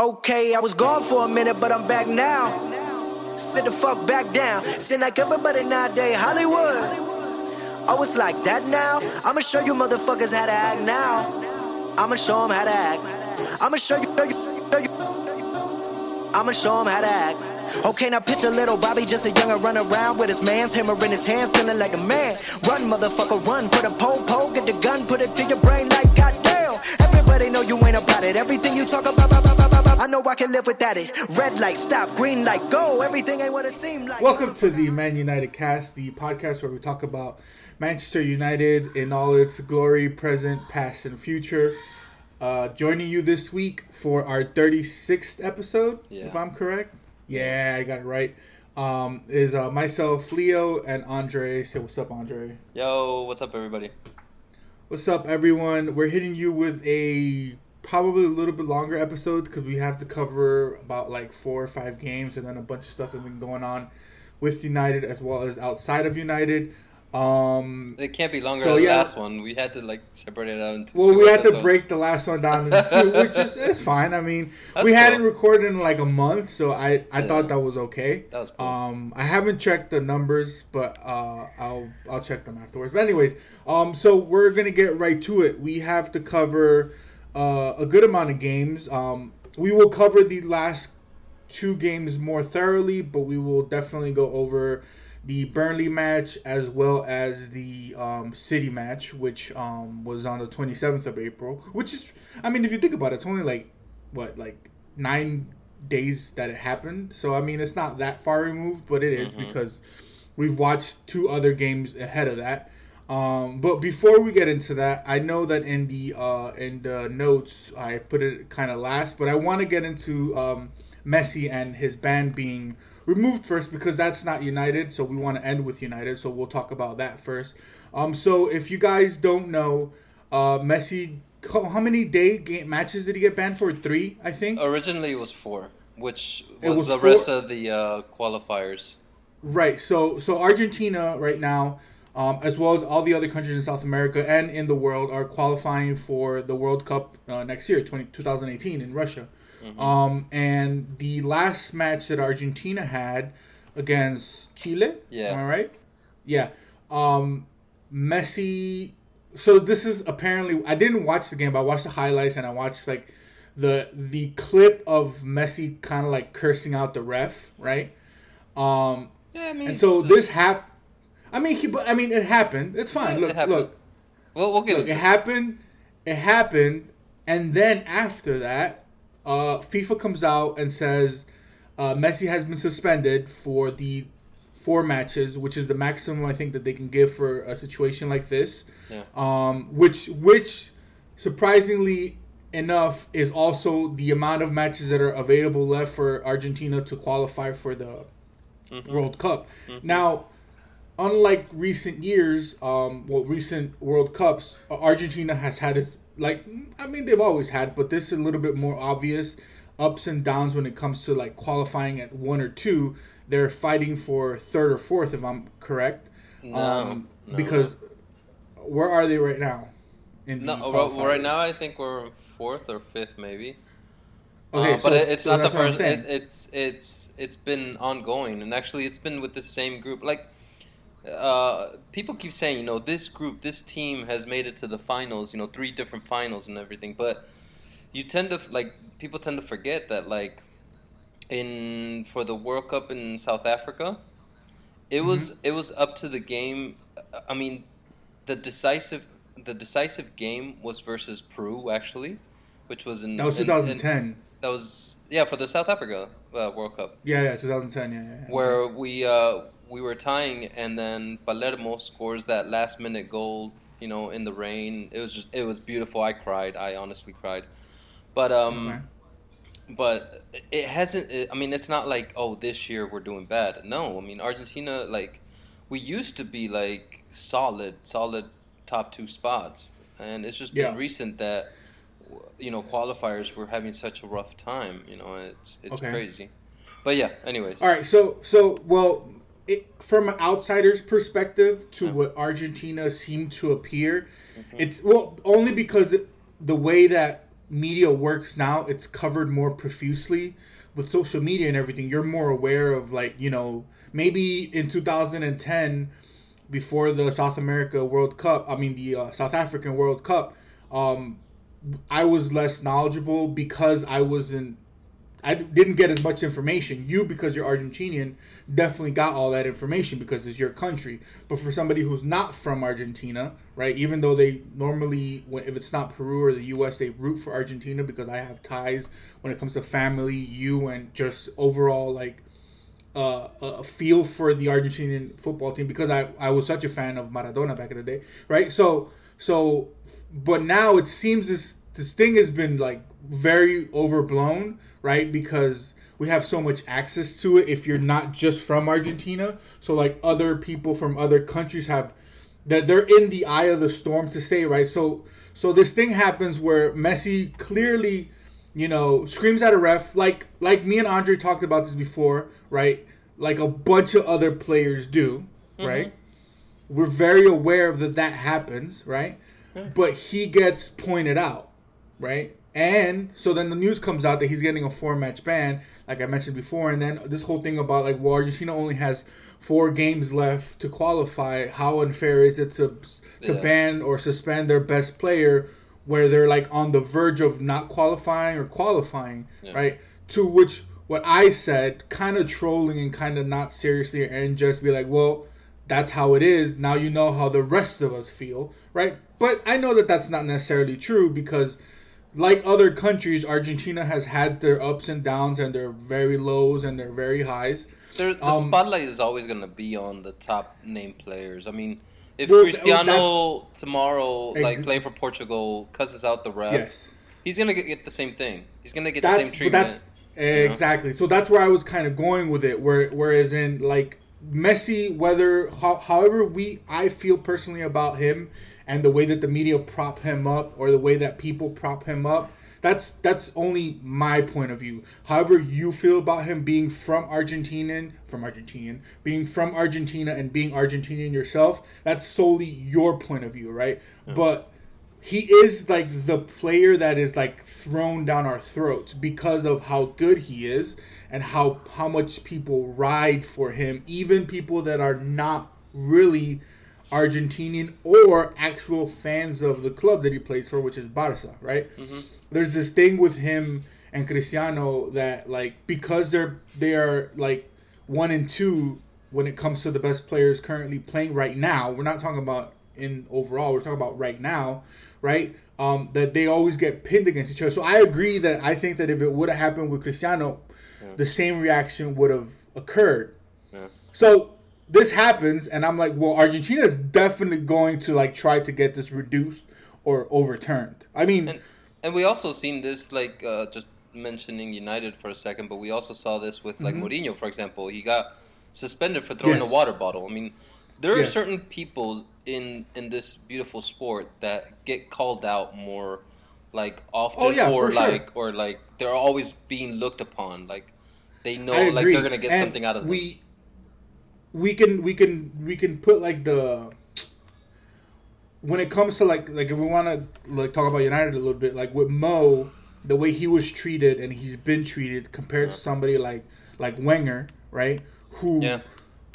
Okay, I was gone for a minute, but I'm back now. Sit the fuck back down. Seem like everybody nowadays Hollywood. Oh, it's like that now? I'ma show you motherfuckers how to act now. I'ma show them how to act. I'ma show you. I'ma show them how to act. Okay, now picture little Bobby, just a younger run around with his man's hammer in his hand, feeling like a man. Run, motherfucker, run. Put a pole, pole, get the gun, put it to your brain like goddamn. Everybody know you ain't about it. Everything you talk about, about, about, about, I know I can live without it. Red light, stop. Green light, go. Everything ain't what it seemed like. Welcome to the Man United cast, the podcast where we talk about Manchester United in all its glory, present, past, and future. Uh, joining you this week for our 36th episode, Yeah. if I'm correct. Yeah, I got it right. Um, is uh, myself, Leo, and Andre. Say what's up, Andre. Yo, what's up, everybody? What's up, everyone? We're hitting you with a probably a little bit longer episode because we have to cover about like four or five games and then a bunch of stuff that's been going on with United as well as outside of United. Um, It can't be longer So, than yeah. the last one. We had to like separate it out into. well, we had to break the last one down into two, which is it's fine. I mean, That's we hadn't recorded in like a month, so I I Yeah. thought that was okay. That was cool. Um, I haven't checked the numbers, but uh, I'll I'll check them afterwards. But anyways, um, so we're gonna get right to it. We have to cover uh, a good amount of games. Um, we will cover the last two games more thoroughly, but we will definitely go over the Burnley match as well as the um, City match, which um, was on the 27th of April. Which is, I mean, if you think about it, it's only like what like nine days that it happened. So I mean, it's not that far removed, but it is because we've watched two other games ahead of that. Um, but before we get into that, I know that in the uh, in the notes I put it kind of last, but I want to get into um, Messi and his band being removed first because that's not United. So we want to end with United. So we'll talk about that first. Um, so if you guys don't know, uh, Messi, how many day game matches did he get banned for? Three, I think. Originally, it was four, which was, was the four- rest of the uh, qualifiers. Right. So so Argentina right now, um, as well as all the other countries in South America and in the world, are qualifying for the World Cup uh, next year, 20, 2018 in Russia. Um, and the last match that Argentina had against Chile. Yeah. Am I right? Yeah. Um, Messi. So this is apparently I didn't watch the game, but I watched the highlights and I watched like the the clip of Messi kind of like cursing out the ref, right? Um, Yeah, I mean, and so it's- this hap I mean, he, but I mean, it happened. It's fine. Yeah, look, it happened. look, Well, we'll look. It happened. It happened, and then after that, uh, FIFA comes out and says uh, Messi has been suspended for the four matches, which is the maximum I think that they can give for a situation like this. Yeah. Um, which, which, surprisingly enough, is also the amount of matches that are available left for Argentina to qualify for the World Cup. Now, unlike recent years, um, well, recent World Cups, Argentina has had its like I mean they've always had, but this is a little bit more obvious ups and downs when it comes to like qualifying at one or two. They're fighting for third or fourth, if I'm correct. No, um, no, because where are they right now? No, the well, well, right now I think we're fourth or fifth, maybe. Okay, Uh, so- but it, it's so not the that's what I'm first. It, it's it's it's been ongoing, and actually, it's been with the same group. Like, uh, people keep saying, you know, this group, this team has made it to the finals. You know, three different finals and everything. But you tend to like people tend to forget that like in for the World Cup in South Africa, it was Mm-hmm. it was up to the game. I mean, the decisive the decisive game was versus Peru actually, which was in that was in- in- 2010. that was yeah for the South Africa uh, World Cup yeah, yeah, 2010. Yeah, yeah. yeah. where we uh, we were tying and then Palermo scores that last minute goal. You know, in the rain, it was just it was beautiful. I cried. I honestly cried. But um, Okay. but it hasn't. I mean, it's not like oh, this year we're doing bad. No, I mean Argentina like we used to be like solid, solid top two spots, and it's just been recent that you know qualifiers were having such a rough time. You know, it's it's Okay. crazy. But yeah, anyways. All right, so so well, it, from an outsider's perspective to what Argentina seemed to appear, it's well only because it, the way that media works now, it's covered more profusely with social media and everything. You're more aware of like you know maybe in 2010 before the South America World Cup, I mean the uh, South African World Cup, um, I was less knowledgeable because I wasn't I didn't get as much information. You, because you're Argentinian, definitely got all that information because it's your country. But for somebody who's not from Argentina, right? Even though they normally, if it's not Peru or the U.S., they root for Argentina because I have ties when it comes to family, you, and just overall like uh, a feel for the Argentinian football team because I, I was such a fan of Maradona back in the day, right? So so, but now it seems this this thing has been like very overblown, right? Because we have so much access to it. If you're not just from Argentina, so like other people from other countries have that they're in the eye of the storm to say, right? So so this thing happens where Messi clearly you know, screams at a ref like like me and Andre talked about this before, right? Like a bunch of other players do, mm-hmm. right? We're very aware of that that happens, right? But he gets pointed out, right? And so then the news comes out that he's getting a four match ban, like I mentioned before, and then this whole thing about like well Argentina only has four games left to qualify. How unfair is it to to Yeah. ban or suspend their best player where they're like on the verge of not qualifying or qualifying, right? To which what I said, kind of trolling and kind of not seriously, and just be like, well, that's how it is. Now you know how the rest of us feel, right? But I know that that's not necessarily true because, like other countries, Argentina has had their ups and downs and their very lows and their very highs. There, the Um, spotlight is always going to be on the top name players. I mean, if Well, Cristiano tomorrow, like Ex- playing for Portugal, cusses out the ref, Yes. he's going to get, the same thing. He's going to get that's the same treatment. that's exactly so that's where i was kind of going with it where whereas in like messi whether how, however we i feel personally about him and the way that the media prop him up or the way that people prop him up that's that's only my point of view. However you feel about him being from argentinian from argentinian being from argentina and being argentinian yourself that's solely your point of view right? But he is like the player that is like thrown down our throats because of how good he is and how how much people ride for him even people that are not really Argentinian or actual fans of the club that he plays for which is Barca right? There's this thing with him and Cristiano that like because they're they are like one and two when it comes to the best players currently playing right now we're not talking about in overall we're talking about right now right? Um, that they always get pinned against each other. So i agree that i think that if it would have happened with cristiano the same reaction would have occurred. Yeah. so this happens and i'm like well argentina is definitely going to like try to get this reduced or overturned i mean And, and we also seen this, like, uh, just mentioning United for a second, but we also saw this with, like, Mourinho, for example. He got suspended for throwing Mm-hmm. Yes. a water bottle. I mean, there are Yes. certain people in in this beautiful sport that get called out more, like, often, Oh, yeah, or for sure. like, or like they're always being looked upon. Like, they know, like, they're gonna get And something out of them. We we can we can we can put like the when it comes to like like if we want to like talk about United a little bit like with Mo the way he was treated and he's been treated compared to somebody like like Wenger right who Yeah.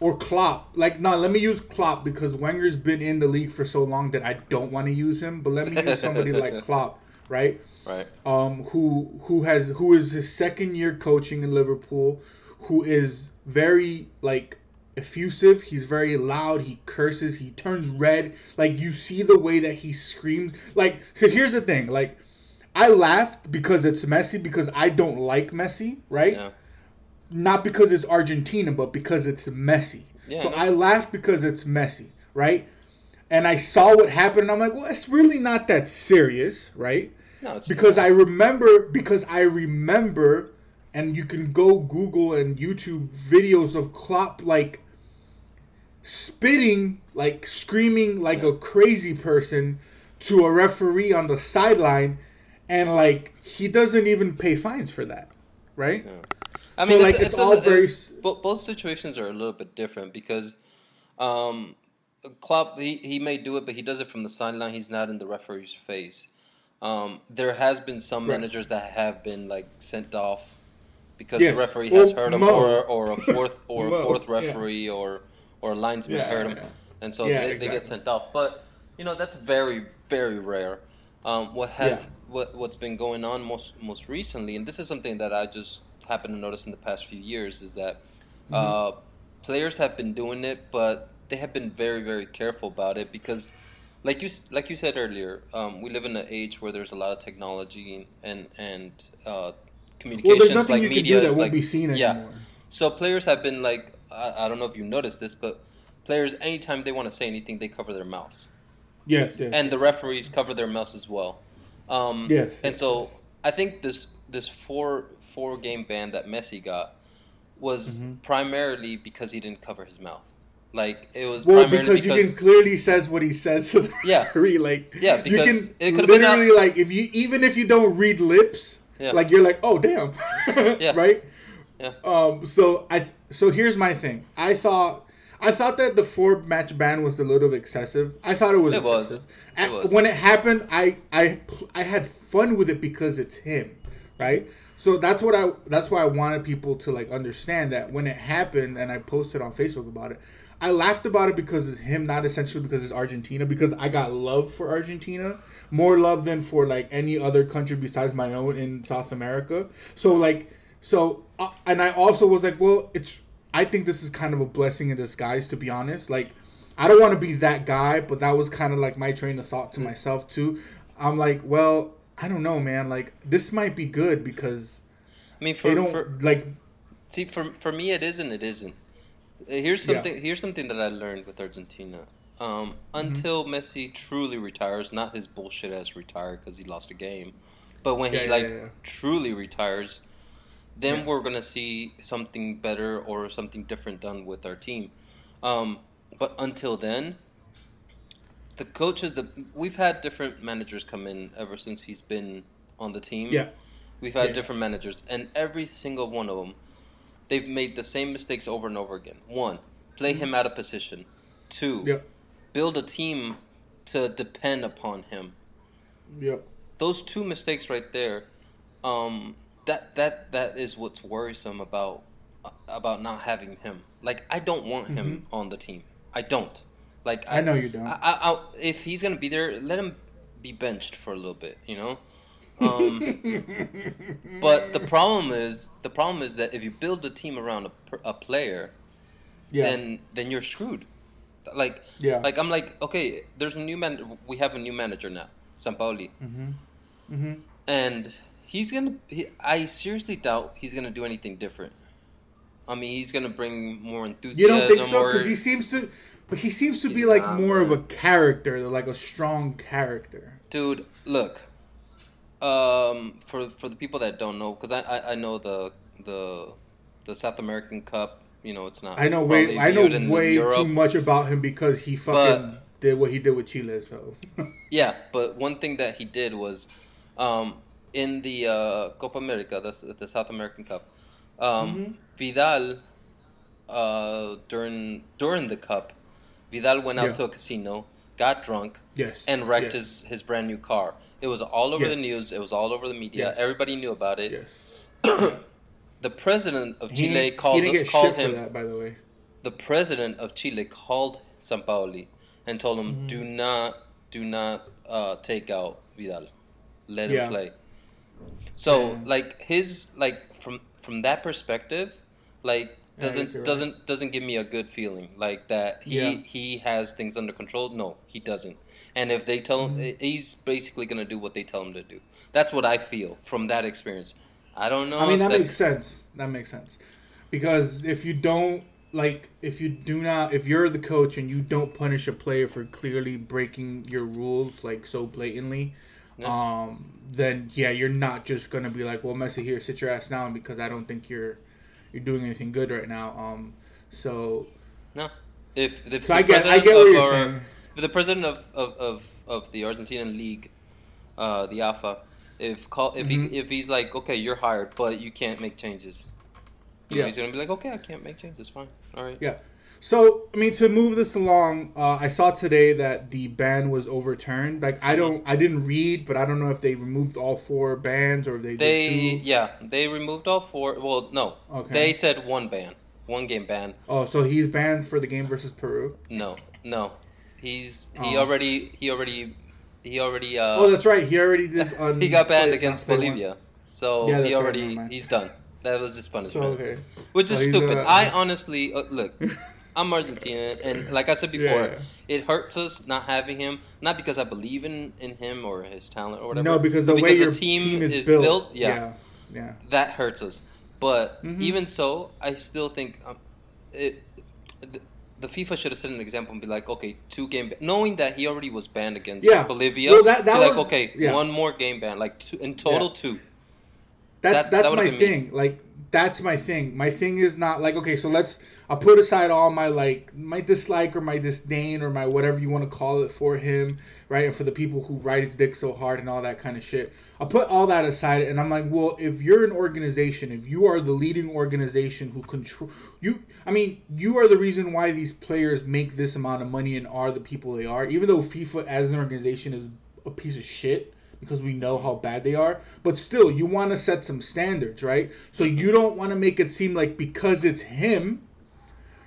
or Klopp like no let me use Klopp because Wenger's been in the league for so long that I don't want to use him but let me use somebody like Klopp right right? um, who who has who is his second year coaching in Liverpool, who is very like effusive. He's very loud. He curses. He turns red. Like you see the way that he screams. Like so, here's the thing. Like I laughed because it's Messi because I don't like Messi, right? Yeah. not because it's Argentina, but because it's Messi. Yeah, so no. I laughed because it's Messi, right? And I saw what happened, and I'm like, well, it's really not that serious, right? No, because I remember because I remember, and you can go Google and YouTube videos of Klopp like spitting, like screaming like a crazy person to a referee on the sideline, and like he doesn't even pay fines for that, right? I So, like, it's all very s- both, both situations are a little bit different because um, Klopp he, he may do it, but he does it from the sideline. He's not in the referee's face. Um, there has been some Right. managers that have been like sent off because Yes. the referee has Well, hurt him, Mo. or, or a fourth or a fourth yeah. referee or or a linesman Yeah, hurt him, yeah. and so Yeah, they, they get sent off. But you know that's very very rare. Um, what has Yeah. what what's been going on most most recently, and this is something that I just happened to notice in the past few years, is that Mm-hmm. uh, players have been doing it, but they have been very very careful about it because, like you like you said earlier, um, we live in an age where there's a lot of technology and and uh, communications. Well, there's nothing like you can do that won't like- be seen yeah. anymore. So players have been like, I, I don't know if you noticed this, but players anytime they want to say anything, they cover their mouths Yes, yes. and the referees cover their mouths as well. Um, Yes, and yes, so yes. I think this this four four game ban that Messi got was Mm-hmm. primarily because he didn't cover his mouth. Like it was well, primarily because, you can clearly says what he says to the Yeah. referee. Like, Yeah, you because can it could've been literally like if you even if you don't read lips, Yeah. like you're like, oh damn, Yeah. right? Yeah. Um. So I. So here's my thing. I thought. I thought that the four match ban was a little excessive. I thought it was It was. excessive. It At- was. When it happened, I I I had fun with it because it's him, right? So that's what I that's why I wanted people to like understand that when it happened and I posted on Facebook about it. I laughed about it because it's him, not essentially because it's Argentina. Because I got love for Argentina, more love than for like any other country besides my own in South America. So like, so uh, and I also was like, well, it's. I think this is kind of a blessing in disguise, to be honest. Like, I don't want to be that guy, but that was kind of like my train of thought to myself too. I'm like, well, I don't know, man. Like, this might be good because I mean, for, they don't for like. see for for me it is and it isn't. Uh, Here's Yeah. something. Here's something that I learned with Argentina. Um, Mm-hmm. until Messi truly retires, not his bullshit ass retired because he lost a game, but when he Yeah, yeah, like yeah. truly retires, then Yeah. we're gonna see something better or something different done with our team. Um, but until then, the coaches, the we've had different managers come in ever since he's been on the team. Yeah. We've had Yeah. different managers, and every single one of them, they've made the same mistakes over and over again. One, play him out of position. Two, Yep. build a team to depend upon him. Yep. Those two mistakes right there, um, that that that is what's worrisome about about not having him. Like I don't want him on the team. I don't. Like Mm-hmm. I know you don't. I, I, I, if he's gonna be there, let him be benched for a little bit. You know. Um, but the problem is the problem is that if you build a team around a, a player, Yeah. then then you're screwed. Like Yeah. like I'm like okay, there's a new man. We have a new manager now, Sampaoli, Mm-hmm. and he's gonna. He, I seriously doubt he's gonna do anything different. I mean, he's gonna bring more enthusiasm. You don't think so? Because he seems to, but he seems to be like not, more of a character, like a strong character. dude look um for for the people that don't know because I, I i know the the the south american cup you know it's not I know way, I know way too much about him because he fucking But- did what he did with Chile. So yeah but one thing that he did was um in the uh copa america the, the south american cup um Mm-hmm. vidal uh during during the cup vidal went out Yeah. to a casino got drunk yes, and wrecked yes, his his brand new car it was all over the news it was all over the media Yes. everybody knew about it yes. the president of Chile called he didn't get called him. for that, by the way. The president of Chile called Sampaoli and told him, Mm-hmm. "Do not, do not uh, take out Vidal. Let Yeah. him play." So, Yeah. like his like from from that perspective, like Yeah, I guess doesn't right. doesn't doesn't give me a good feeling like that he Yeah. he has things under control. No, he doesn't. And if they tell him, Mm-hmm. he's basically gonna do what they tell him to do. That's what I feel from that experience. I don't know. I mean, that makes sense. That makes sense because if you don't like, if you do not, if you're the coach and you don't punish a player for clearly breaking your rules like so blatantly, Yeah. um, then yeah, you're not just gonna be like, well, Messi here, sit your ass down because I don't think you're you're doing anything good right now. Um, so No. If, if So the I get- I president get what of you're our- saying. If the president of, of, of, of the Argentinian league, uh, the AFA, if call if Mhm. he if he's like, okay, you're hired, but you can't make changes. You know, Yeah. he's gonna be like, okay, I can't make changes. Fine, all right. Yeah. So, I mean, to move this along, uh, I saw today that the ban was overturned. Like, I don't, I didn't read, but I don't know if they removed all four bans or if they, They did two. yeah, they removed all four. Well, no, Okay. they said one ban, one game ban. Oh, so he's banned for the game versus Peru. No, no, he's he Oh. already he already he already uh oh, that's right. He already did. Un- he got banned play- against play one. Bolivia, so Yeah, he already mind. he's done. That was his So punishment. okay. Which is So stupid. uh, I honestly uh, look. I'm Argentinian, and like I said before, Yeah. it hurts us not having him. Not because I believe in, in him or his talent or whatever. No, because the way because your the team, is, built. yeah, yeah, yeah. that hurts us. But Mhm. even so, I still think um, it. The, the FIFA should have set an example and be like, okay, two game, ban- knowing that he already was banned against Yeah. Bolivia. Well, that- that be like, okay, yeah. one more game ban, like two, in total Yeah. two. That's That- that's that my would've me. thing. Like that's my thing. My thing is not like okay, so let's I'll put aside all my like my dislike or my disdain or my whatever you want to call it for him, right? And for the people who ride his dick so hard and all that kind of shit. I'll put all that aside and I'm like, well, if you're an organization, if you are the leading organization who control you I mean, you are the reason why these players make this amount of money and are the people they are, even though FIFA as an organization is a piece of shit because we know how bad they are. But still, you want to set some standards, right? So mm-hmm. you don't want to make it seem like because it's him,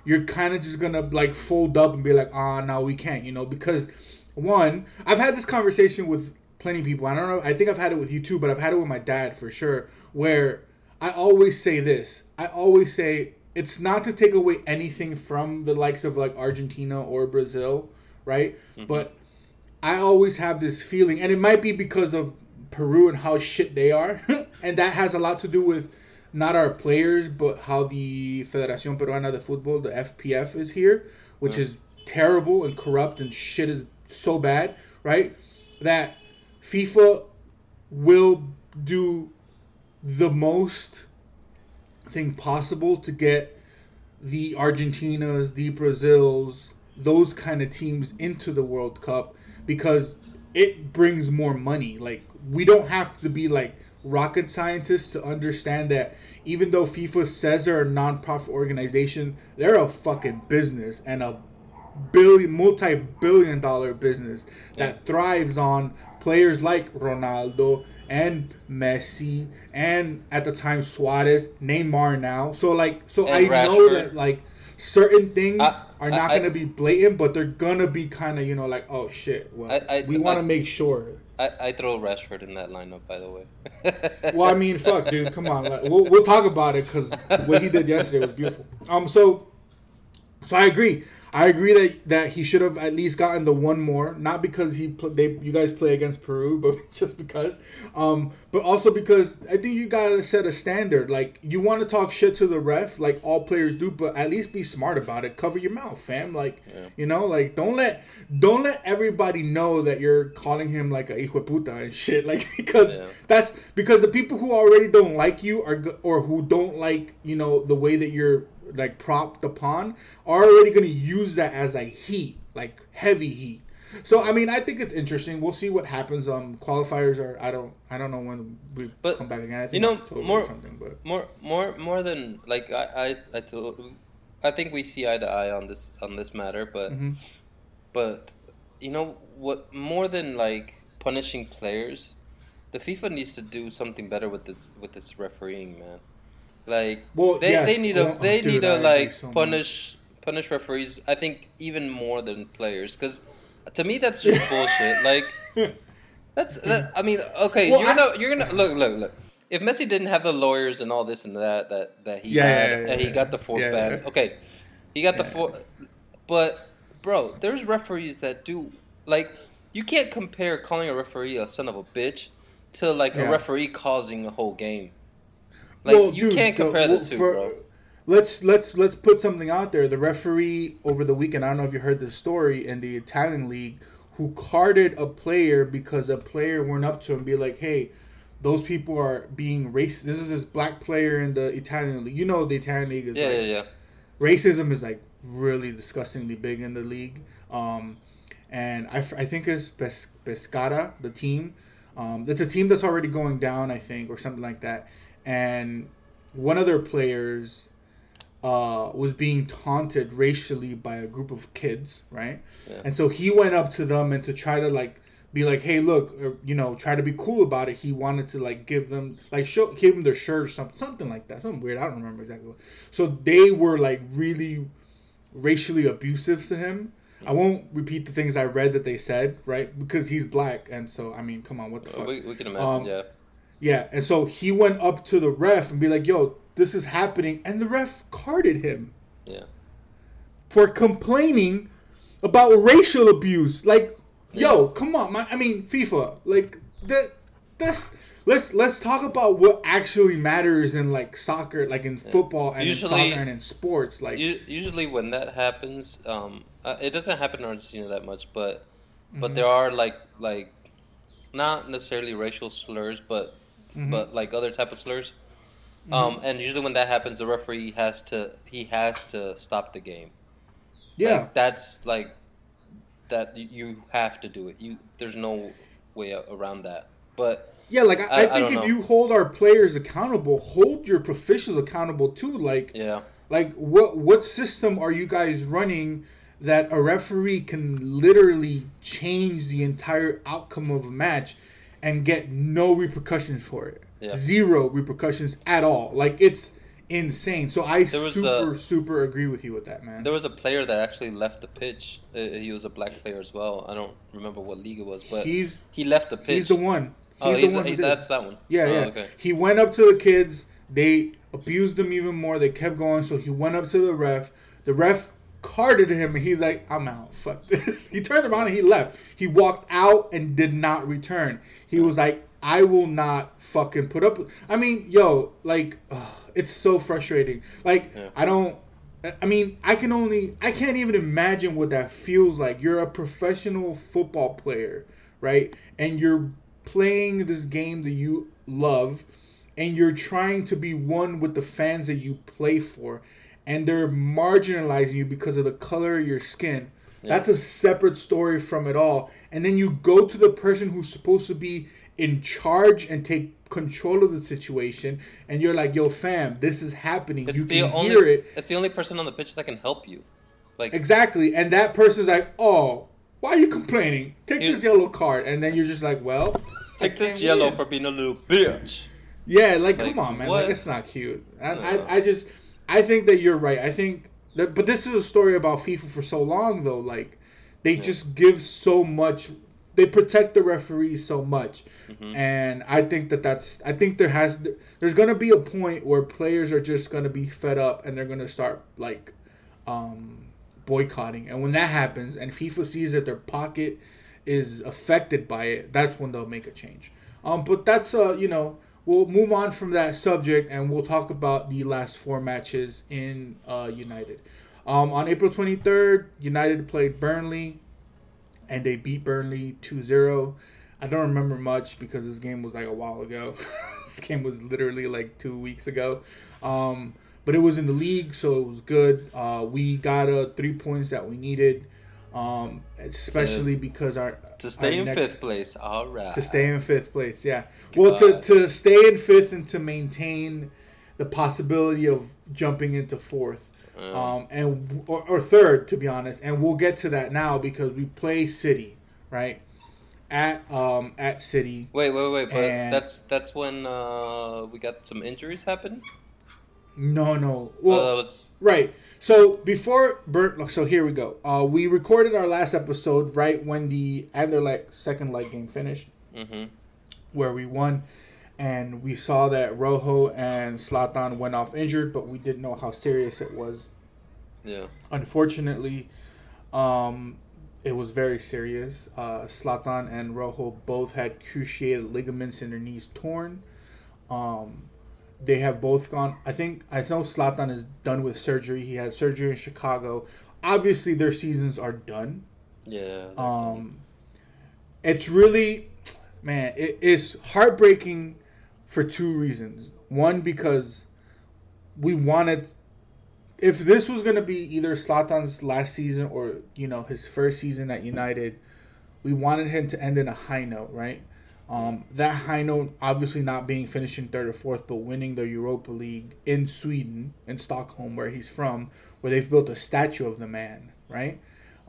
you're kind of just gonna like fold up and be like, ah, no, we can't, you know, because one, I've had this conversation with plenty of people. I don't know. I think I've had it with you too, but I've had it with my dad for sure. Where I always say this. I always say it's not to take away anything from the likes of like Argentina or Brazil, right? But I always have this feeling, and it might be because of Peru and how shit they are, and that has a lot to do with not our players, but how the Federación Peruana de Fútbol, the FPF, is here, which is terrible and corrupt and shit is so bad, right? That FIFA will do the most thing possible to get the Argentinas, the Brazils, those kind of teams into the World Cup because it brings more money. Like we don't have to be like rocket scientists to understand that even though FIFA says they're a non-profit organization, they're a fucking business and a billion multi-billion dollar business that thrives on players like Ronaldo and Messi and at the time Suarez, Neymar now. So like so I And know that like certain things I- are not I- I- going to be blatant but they're going to be kind of, you know, like oh shit. Well, we want to make sure. I, I throw Rashford in that lineup, by the way. Well, I mean, fuck, dude, come on. Like, we'll, we'll talk about it because what he did yesterday was beautiful. Um, so, so I agree. I agree that that he should have at least gotten the one more, not because he pl- they you guys play against Peru, but just because. Um, but also because I think you gotta set a standard. Like you want to talk shit to the ref, like all players do, but at least be smart about it. Cover your mouth, fam. Like you know, like don't let don't let everybody know that you're calling him like a hijo puta and shit. Like because Yeah. that's because the people who already don't like you are or who don't like you know the way that you're like propped upon are already going to use that as like heat like heavy heat so i mean i think it's interesting we'll see what happens um qualifiers are i don't i don't know when we But, come back again I think you know, more- something but more more more than like I I I, told, I think we see eye to eye on this on this matter, but Mhm. but you know what? More than like punishing players, the FIFA needs to do something better with this with this refereeing, man. Like Well, they, yes. they need to Well, they dude, need to like so punish punish referees. I think even more than players, because to me that's just bullshit. Like that's that, I mean, okay, Well, you're I- gonna you're gonna look look look. If Messi didn't have the lawyers and all this and that that that he Yeah, yeah, had, yeah, that he yeah, got the four yeah, bans. yeah. Okay, he got the four, but bro, there's referees that do like you can't compare calling a referee a son of a bitch to like Yeah. a referee causing a whole game. Like Well, you dude, can't the- compare well, the two, for- bro. Let's let's let's put something out there. The referee over the weekend, I don't know if you heard the story in the Italian league, who carded a player because a player went up to him and be like, "Hey, those people are being racist." This is this black player in the Italian league. You know, the Italian league is Yeah, like yeah, yeah. racism is like really disgustingly big in the league. Um, and I think it's Pes- Pescara, the team. Um, it's a team that's already going down, I think, or something like that. And one of their players uh, was being taunted racially by a group of kids, right? Yeah. And so he went up to them and to try to like be like, hey, look, or, you know, try to be cool about it. He wanted to like give them like show give them their shirt or something, something like that, something weird. I don't remember exactly. What. So they were like really racially abusive to him. I won't repeat the things I read that they said, right? Because he's black, and so I mean, come on, what the fuck? We, we can imagine, Um, yeah. Yeah, and so he went up to the ref and be like, "Yo, this is happening," and the ref carded him Yeah. for complaining about racial abuse. Like, yo, come on, man. I mean, FIFA, like that. That's let's let's talk about what actually matters in like soccer, like in football and Usually- in soccer and in sports. Like, usually when that happens, um, uh, it doesn't happen in Argentina that much, but Mm-hmm. but there are like like not necessarily racial slurs, but Mm-hmm. but like other type of slurs. Um, and usually when that happens, the referee has to he has to stop the game. yeah, Like, that's like that you have to do it. You there's no way around that. But yeah. Like, I, I, I- think if know. you hold our players accountable, hold your officials accountable too. Like, yeah, Like what what system are you guys running that a referee can literally change the entire outcome of a match and get no repercussions for it? Yeah. Zero repercussions at all. Like it's insane. So I super uh, super agree with you with that, man. there was a player that actually left the pitch. Uh, he was a black player as well. I don't remember what league it was, but He's he left the pitch. he's the one. He's Oh, the he's one the, he, that's that one. Yeah, Oh, yeah. Okay. He went up to the kids. They abused them even more. They kept going. So he went up to the ref. The ref carded him, and he's like, "I'm out. Fuck this." He turned around and he left. He walked out and did not return. He was like, "I will not fucking put up." with-" I mean, yo, like, ugh, it's so frustrating. Like, Yeah. I don't. I mean, I can only, I can't even imagine what that feels like. You're a professional football player, right? And you're playing this game that you love, and you're trying to be one with the fans that you play for, and they're marginalizing you because of the color of your skin. That's a separate story from it all. And then you go to the person who's supposed to be in charge and take control of the situation, and you're like, "Yo, fam, this is happening. It's you can only. hear it." It's the only person on the pitch that can help you. Like Exactly. And that person's like, oh, why are you complaining? Take You- this yellow card. And then you're just like, well, take this yellow win. for being a little bitch. Yeah, like, Like, come on, man. what? Like, it's not cute. I, No. I, I just, I think that you're right. I think that, but this is a story about FIFA for so long, though. Like, they just give so much. They protect the referees so much, Mm-hmm. and I think that that's. I think there has. There's gonna be a point where players are just gonna be fed up, and they're gonna start like, um, boycotting. And when that happens, and FIFA sees that their pocket is affected by it, that's when they'll make a change. Um, but that's uh, you know, we'll move on from that subject, and we'll talk about the last four matches in uh, United. Um, on April 23rd, United played Burnley, and they beat Burnley 2-0. I don't remember much because this game was like a while ago. this game was literally like two weeks ago. Um, but it was in the league, so it was good. Uh, we got uh, three points that we needed, um, especially because our To stay in next- fifth place. All right. to stay in fifth place. Yeah. Well, to, to stay in fifth and to maintain the possibility of jumping into fourth, um, and or, or third, to be honest. And we'll get to that now because we play City, right? At um at City. Wait, wait, wait. But that's that's when uh, we got some injuries happen. No, no. Well, that was Right. So before Burnt, so here we go. Uh, we recorded our last episode right when the Anderlecht second leg game finished, hmm where we won, and we saw that Rojo and Zlatan went off injured, but we didn't know how serious it was. yeah. Unfortunately, um, it was very serious. Uh, Zlatan and Rojo both had cruciated ligaments in their knees torn. Um, they have both gone. I think I know Zlatan is done with surgery. He had surgery in Chicago. Obviously, their seasons are done. Yeah. Um, it's really, man, it, it's heartbreaking for two reasons. One, because we wanted, if this was going to be either Zlatan's last season or, you know, his first season at United, we wanted him to end in a high note, right? Um, that high note obviously not being finishing third or fourth, but winning the Europa League in Sweden, in Stockholm, where he's from, where they've built a statue of the man, right?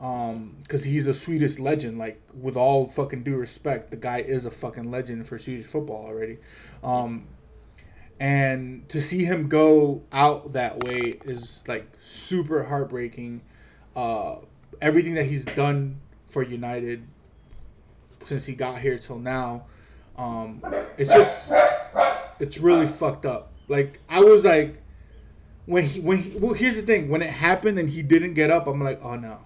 because he's a Swedish legend. Like with all fucking due respect, the guy is a fucking legend for Swedish football already. Um, and to see him go out that way is like super heartbreaking. Uh, everything that he's done for United since he got here till now, um, it's just it's really fucked up. Like I was like when he when he, well here's the thing when it happened and he didn't get up, I'm like oh no.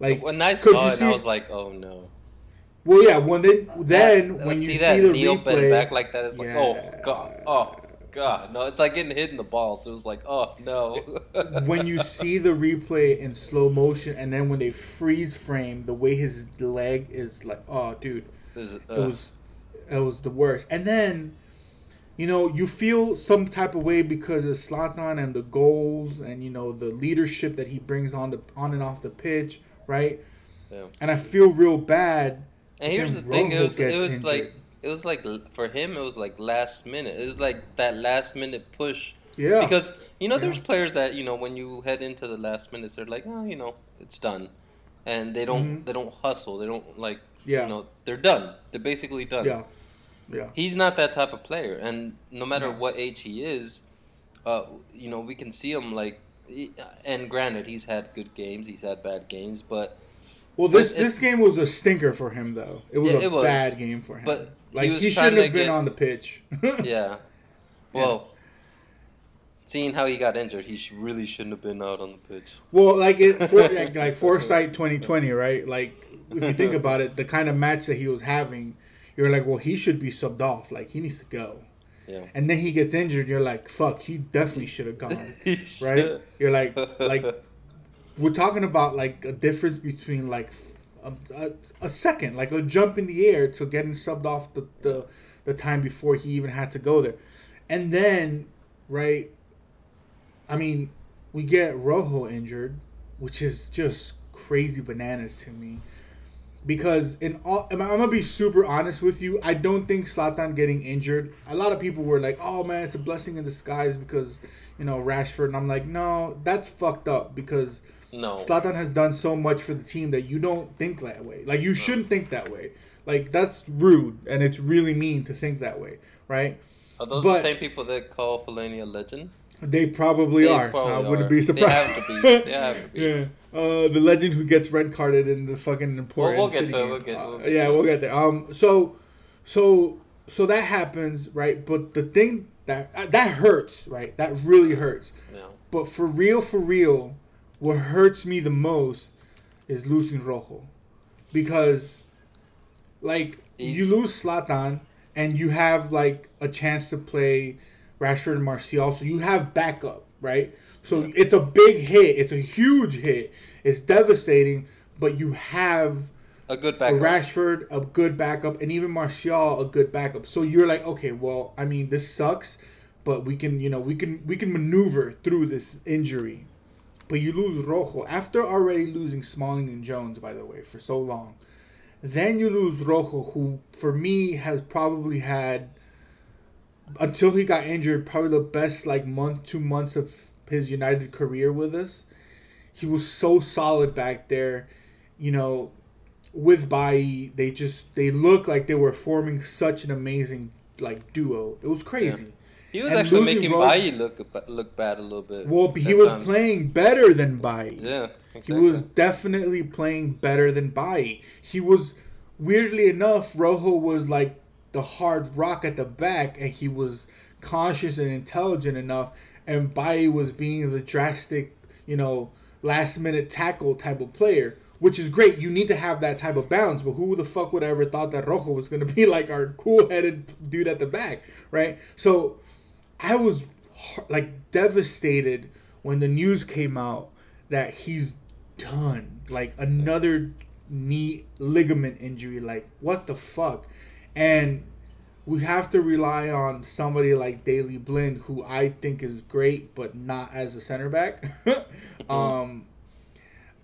Like when I saw you it, see- I was like, "Oh no!" well, yeah. When then, then That- when see you that see the kneel replay, back like that, it's like, Yeah. "Oh god, oh god!" No, it's like getting hit in the ball. So it was like, "Oh no!" when you see the replay in slow motion, and then when they freeze frame, the way his leg is like, oh, dude, it uh, was, it was the worst. And then, you know, you feel some type of way because of Zlatan and the goals, and you know the leadership that he brings on the on and off the pitch, right? yeah. And I feel real bad. And here's the then thing: it was it was like it was like for him, it was like last minute. It was like that last minute push. Yeah. Because you know, there's players that you know when you head into the last minutes, they're like, oh, you know, it's done, and they don't Mhm. they don't hustle. They don't like Yeah. you know they're done. They're basically done. Yeah, yeah, He's not that type of player, and no matter No. what age he is, uh, you know, we can see him like. And granted, he's had good games, he's had bad games, but Well, this it- this game was a stinker for him, though. It was Yeah, a it was. bad game for him. But like was he, shouldn't have been get- on the pitch. yeah. Well, seeing how he got injured, he sh- really shouldn't have been out on the pitch. Well, like it, for, like, like foresight twenty twenty, right? Like if you think about it, the kind of match that he was having, you're like, well, he should be subbed off. Like he needs to go. Yeah. And then he gets injured. You're like, fuck, he definitely should have gone. Right? You're like, like we're talking about like a difference between like a, a, a second, like a jump in the air to getting subbed off the, the the time before he even had to go there, and then right. I mean, we get Rojo injured, which is just crazy bananas to me. Because in all, I'm gonna be super honest with you. I don't think Zlatan getting injured. A lot of people were like, "Oh man, it's a blessing in disguise because you know Rashford," and I'm like, "No, that's fucked up." Because No. Zlatan has done so much for the team that you don't think that way. Like you shouldn't think that way. Like that's rude and it's really mean to think that way, right? Are those but- the same people that call Fellaini a legend? They probably They are. probably I wouldn't are. be They surprised. have to be. They have to be. yeah. Uh, the legend who gets red carded in the fucking important. we'll get City game. we'll get- Uh, we'll get yeah, we'll get there. Um. So, so, so that happens, right? But the thing that uh, that hurts, right? That really hurts. Yeah. But for real, for real, what hurts me the most is losing Rojo, because, like, you lose Zlatan and you have like a chance to play Rashford and Martial, so you have backup, right? So it's a big hit. It's a huge hit. It's devastating, but you have A good a backup. Rashford, a good backup, and even Martial, a good backup. So you're like, okay, well, I mean, this sucks, but we can, you know, we can we can maneuver through this injury. But you lose Rojo after already losing Smalling and Jones, by the way, for so long. Then you lose Rojo, who for me has probably had until he got injured, probably the best like month, two months of his United career with us. He was so solid back there, you know. With Bailly, they just they look like they were forming such an amazing like duo. It was crazy. He was And actually making Ro- Bailly look look bad a little bit. Well, he was times. playing better than Bailly. Yeah, He was definitely playing better than Bailly. He was weirdly enough, Rojo was like the hard rock at the back, and he was conscious and intelligent enough, and Bailly was being the drastic, you know, last minute tackle type of player. Which is great. You need to have that type of balance. But who the fuck would ever thought that Rojo was to be like our cool headed dude at the back, right? So I was like devastated when the news came out that he's done. Like another knee ligament injury. Like, what the fuck? And we have to rely on somebody like Daley Blind, who I think is great, but not as a center back. um,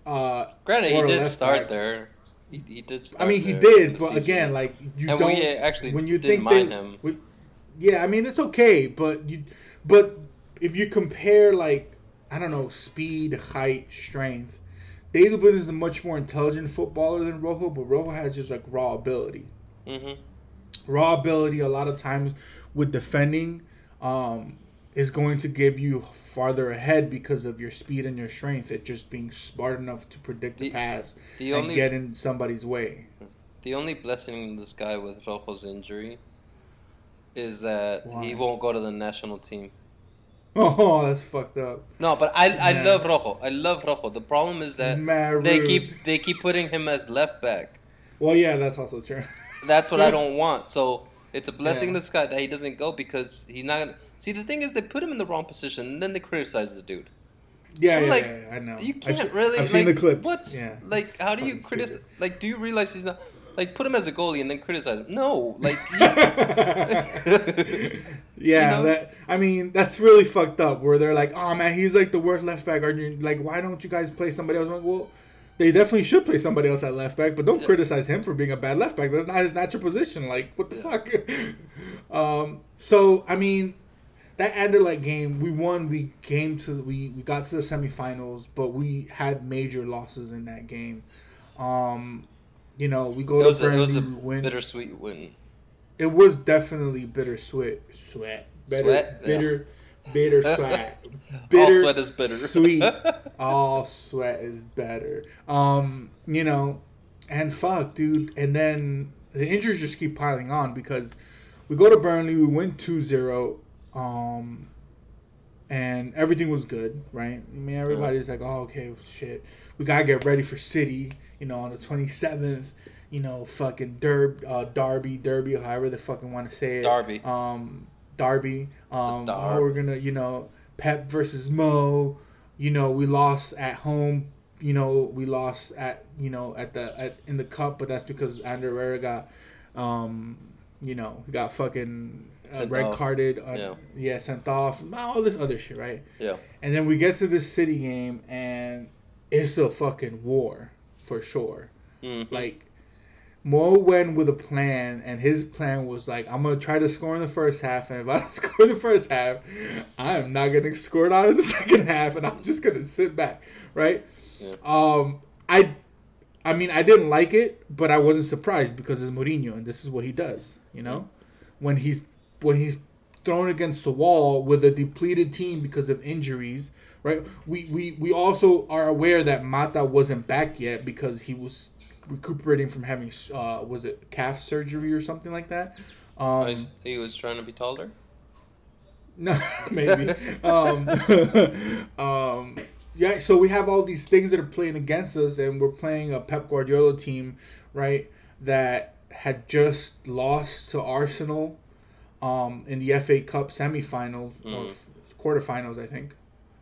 uh, Granted, he did start back. there. He, he did. Start I mean, he did, but season. again, like you And don't actually when you think they, mind him. we- yeah, I mean it's okay, but you, but if you compare like I don't know speed, height, strength, David Blind is a much more intelligent footballer than Rojo, but Rojo has just like raw ability, Mhm. Raw ability. A lot of times with defending, um, is going to give you farther ahead because of your speed and your strength. At just being smart enough to predict the, The- pass the and only- get in somebody's way. The only blessing in this guy with Rojo's injury is that Why? he won't go to the national team. Oh, that's fucked up. No, but I I love Rojo. I love Rojo. The problem is that they keep they keep putting him as left back. Well, yeah, that's also true. That's what I don't want. So it's a blessing Yeah. in guy that he doesn't go because he's not gonna see the thing is they put him in the wrong position and then they criticize the dude. yeah, yeah, like, yeah, I know. You can't se- really. I've seen the like, clips. What? Yeah. Like, how do you criticize? Like, do you realize he's not? Like, put him as a goalie and then criticize him. No, like, yeah, You know? that I mean that's really fucked up. Where they're like, "Oh man, he's like the worst left back." You like, why don't you guys play somebody else? I'm like, well, they definitely should play somebody else at left back, but don't criticize him for being a bad left back. That's not his natural position. Like, what the fuck? um, so I mean, that Anderlecht game, we won. We came to we we got to the semifinals, but we had major losses in that game. Um, you know, we go to was a, it was a we win bittersweet win. it was definitely bittersweet. Sweat. Bitter, Sweat? Yeah. Bitter, bitter sweat. All sweat is bitter. Sweet. All sweat is better. Um, you know, and fuck, dude. And then the injuries just keep piling on because we go to Burnley, we win 2-0. Um, and everything was good, right? I mean, everybody's like, "Oh, okay, shit, we gotta get ready for City." You know, on the twenty seventh, you know, fucking Derb, uh, Derby, Derby, or however they fucking want to say it. Derby. Um, Derby. Um, The oh, we're gonna, you know, Pep versus Mo. You know, we lost at home. You know, we lost at you know at the at in the cup, but that's because Ander Herrera got, um, you know, he got fucking uh, red off. carded. Uh, Yeah. yeah, sent off. All this other shit, right? Yeah. And then we get to this city game, and it's a fucking war for sure. Mhm. Like Mo went with a plan, and his plan was like, I'm gonna try to score in the first half, and if I don't score in the first half, I am not gonna score it out in the second half, and I'm just gonna sit back, right? Yeah. Um, I, I mean, I didn't like it, but I wasn't surprised because it's Mourinho, and this is what he does. You know, when he's when he's thrown against the wall with a depleted team because of injuries, right? We we we also are aware that Mata wasn't back yet because he was recuperating from having uh was it calf surgery or something like that. Um, I- he was trying to be taller. no, maybe. um, um, yeah, so we have all these things that are playing against us, and we're playing a Pep Guardiola team, right? That had just lost to Arsenal um, in the FA Cup semifinal or f- quarterfinals, I think.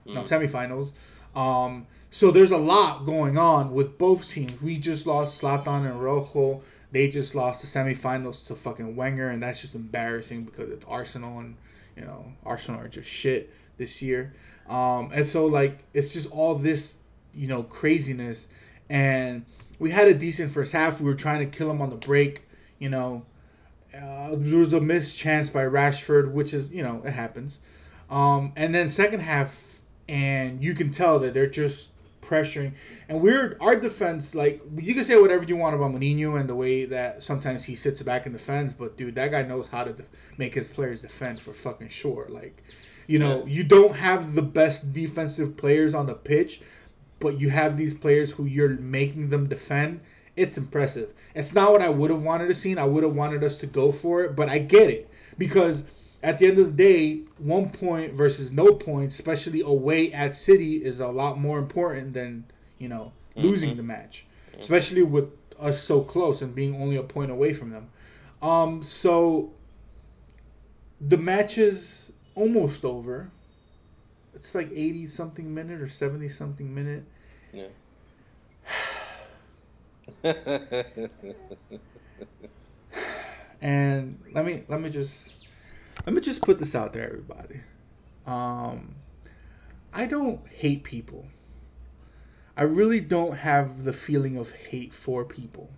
No, semifinals. Um, so there's a lot going on with both teams. We just lost Zlatan and Rojo. They just lost the semifinals to fucking Wenger, and that's just embarrassing because it's Arsenal, and you know Arsenal are just shit this year. Um, and so like it's just all this you know craziness, and we had a decent first half. We were trying to kill them on the break, you know. Uh, there was a missed chance by Rashford, which is you know it happens. Um, and then second half, and you can tell that they're just pressuring. And we're our defense. Like you can say whatever you want about Mourinho and the way that sometimes he sits back and defends, but dude, that guy knows how to def- make his players defend for fucking sure. Like, you know, you don't have the best defensive players on the pitch, but you have these players who you're making them defend. It's impressive. It's not what I would have wanted to see. I would have wanted us to go for it, but I get it because at the end of the day, one point versus no point, especially away at City, is a lot more important than you know losing the match, especially with us so close and being only a point away from them. Um, so the match is almost over. It's like eighty something minute or seventy something minute. Yeah. And let me let me just let me just put this out there, everybody. Um, I don't hate people. I really don't have the feeling of hate for people.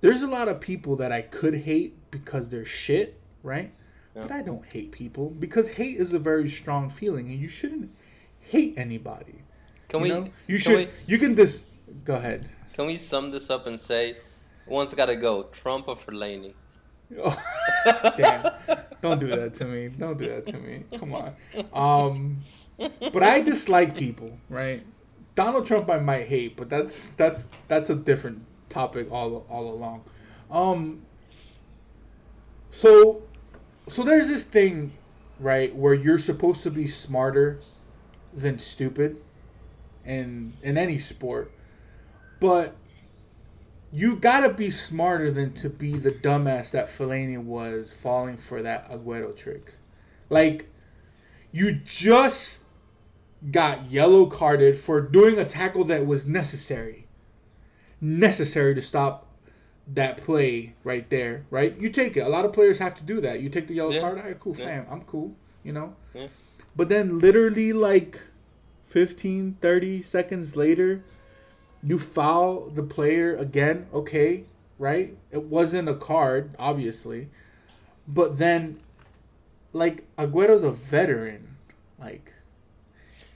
There's a lot of people that I could hate because they're shit, right? But I don't hate people because hate is a very strong feeling, and you shouldn't hate anybody. Can you we? know? You should. we- You can just go ahead. Can we sum this up and say, one's got to go, Trump or Fellaini? Oh, damn! Don't do that to me. Don't do that to me. Come on. Um, but I dislike people, right? Donald Trump I might hate, but that's that's that's a different topic all all along. Um. So, so there's this thing, right, where you're supposed to be smarter than stupid, in in any sport, but you gotta be smarter than to be the dumbass that Fellaini was falling for that Aguero trick. Like, you just got yellow carded for doing a tackle that was necessary. Necessary to stop that play right there, right? You take it. A lot of players have to do that. You take the yellow Yeah. card, all right, cool, Yeah. fam. I'm cool, you know? Yeah. But then literally like 15, 30 seconds later, you foul the player again, okay, right? It wasn't a card, obviously. But then like Aguero's a veteran. Like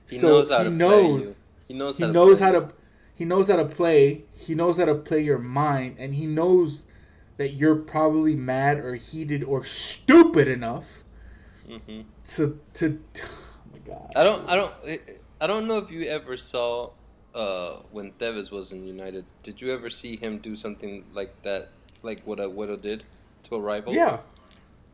He so knows how he to play knows. He knows he how to knows play how to he knows how to play. He knows how to play your mind and he knows that you're probably mad or heated or stupid enough Mhm. to to oh my god. I don't. I don't. I don't know if you ever saw uh, when Tevez was in United. Did you ever see him do something like that, like what a Aguero did to a rival? Yeah.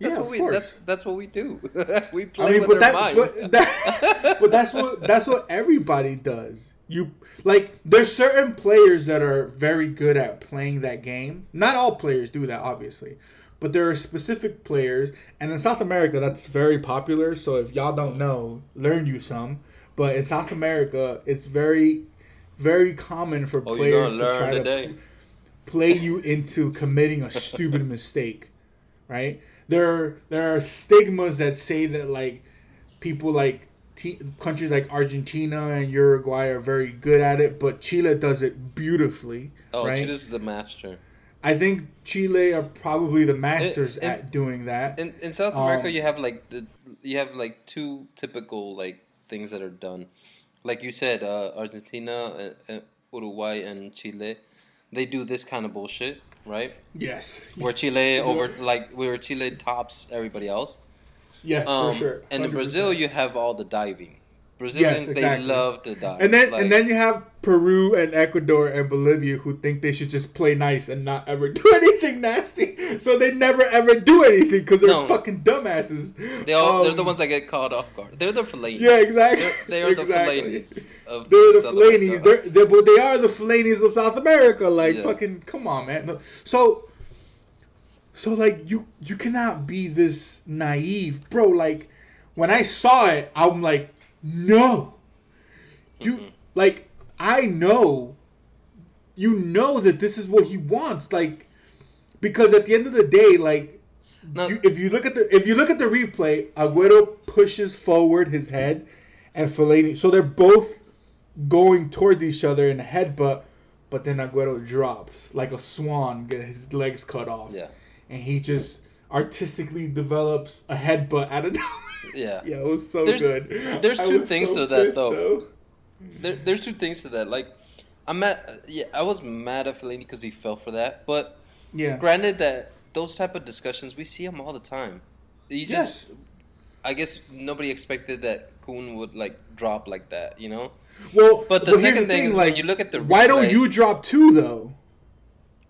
That's yeah, what of we, course. That's that's what we do. we play I mean, with but our that, mind. but that, but that's what that's what everybody does. You like there's certain players that are very good at playing that game. Not all players do that, obviously, but there are specific players, and in South America that's very popular. So if y'all don't know, learn you some. But in South America, it's very, very common for oh, players gonna try learn to play you into committing a stupid mistake, right? There are, there are stigmas that say that like people like te- countries like Argentina and Uruguay are very good at it, but Chile does it beautifully, Oh, right? Chile's the master. I think Chile are probably the masters It- it- at doing that. In in South America, Um, you have like the you have like two typical like things that are done. Like you said, uh, Argentina, uh, uh, Uruguay, and Chile, they do this kind of bullshit, right? yes, Where yes. Chile over like where Chile tops everybody else. yes, Um, for sure. And in Brazil, you have all the diving. Brazilians, exactly. they love to dive. And then Like, and then you have Peru and Ecuador and Bolivia who think they should just play nice and not ever do anything nasty. So they never ever do anything because they're No. fucking dumbasses. they all, they're Um, the ones that get caught off guard. They're the Fellaini's. Yeah, exactly. They're, they are Exactly. the Fellaini's of They're the Fellaini's. They're, they're but they are the Fellaini's of South America. Like Yeah. fucking, come on, man. So, so like you you cannot be this naive, bro. Like when I saw it, I'm like, no, you like I know, you know that this is what he wants, like because at the end of the day, like No. you, if you look at the if you look at the replay, Aguero pushes forward his head, and Fellaini. So they're both going towards each other in a headbutt, but then Aguero drops like a swan, get his legs cut off. Yeah. and he just artistically develops a headbutt out of nowhere. Yeah. Yeah, it was so There's- good. there's two things so to that, though. There, there's two things to that. Like, I'm mad. Yeah, I was mad at Fellaini because he fell for that. But Yeah. granted that those type of discussions we see them all the time. You just, Yes. I guess nobody expected that Kun would like drop like that. You know Well, But the second thing is when like, you look at the why don't you drop two though?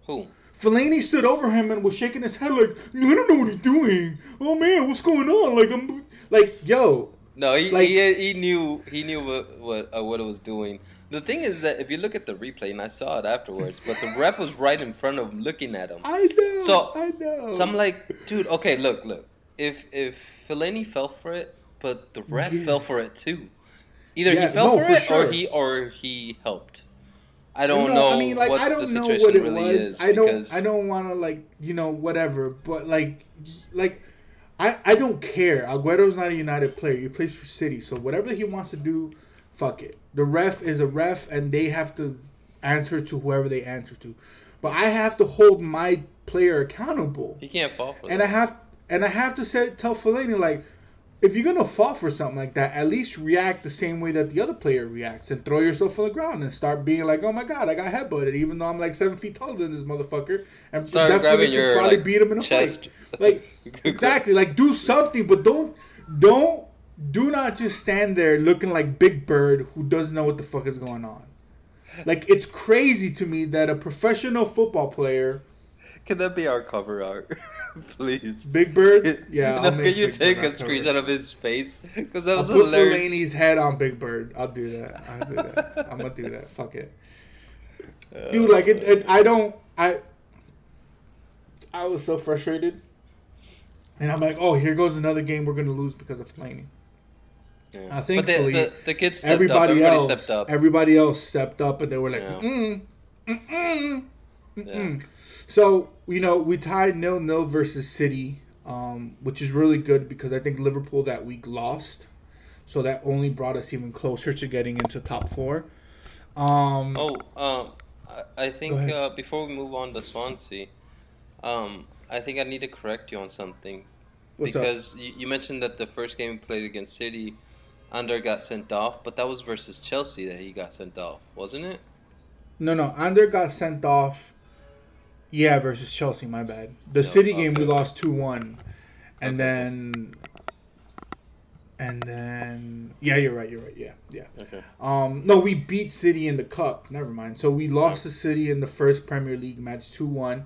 who? Fellaini stood over him and was shaking his head like, I don't know what he's doing. Oh man, what's going on? Like I'm like, yo, No, he Like- he, he knew he knew what what uh, what it was doing. The thing is that if you look at the replay, and I saw it afterwards, but the ref was right in front of him, looking at him. I know, So- I know. So I'm like, dude, okay, look, look. If if Fellaini fell for it, but the ref Yeah. fell for it too. Either Yeah, he fell no, for, for it sure. or he or he helped. I don't No, know. I mean, like I don't know what it really was. I don't. I don't want to like you know whatever. But like, like, I I don't care. Aguero's not a United player. He plays for City. So whatever he wants to do, fuck it. The ref is a ref, and they have to answer to whoever they answer to. But I have to hold my player accountable, he can't fall for and that. I have and I have to say tell Fellaini like. If you're gonna fall for something like that, at least react the same way that the other player reacts, and throw yourself on the ground and start being like, "Oh my god, I got headbutted," even though I'm like seven feet taller than this motherfucker, and Start definitely your, probably like, beat him in a chest. fight. Like exactly, like do something, but don't don't do not just stand there looking like Big Bird who doesn't know what the fuck is going on. Like it's crazy to me that a professional football player, Can that be our cover art, please? Big Bird, yeah, No, I'll can you Big take Bird a cover. screenshot of his face? Because that I'll was put hilarious. Fellaini's head on Big Bird. I'll do that. I'll do that. I'm gonna do that. Fuck it, dude. Like it, it. I don't. I. I was so frustrated, and I'm like, oh, here goes another game we're gonna lose because of Fellaini. Yeah. Uh, but thankfully, the, the, the kids stepped Everybody, up. Everybody else, stepped up. everybody else stepped up, and they were like, Yeah. mm, mm, mm, Yeah. So you know, we tied nil nil versus City, um, which is really good because I think Liverpool that week lost, so that only brought us even closer to getting into top four. Um, Oh, um, I, I think uh, before we move on to Swansea, um, I think I need to correct you on something What's up? because you, you mentioned that the first game we played against City, Ander got sent off, but that was versus Chelsea that he got sent off, wasn't it? no, no, Ander got sent off. Yeah, versus Chelsea. My bad. The City game we lost two one, and Okay. then, and then yeah, you're right. You're right. Yeah, yeah. Okay. Um, no, we beat City in the cup. Never mind. So we lost to City in the first Premier League match, two one.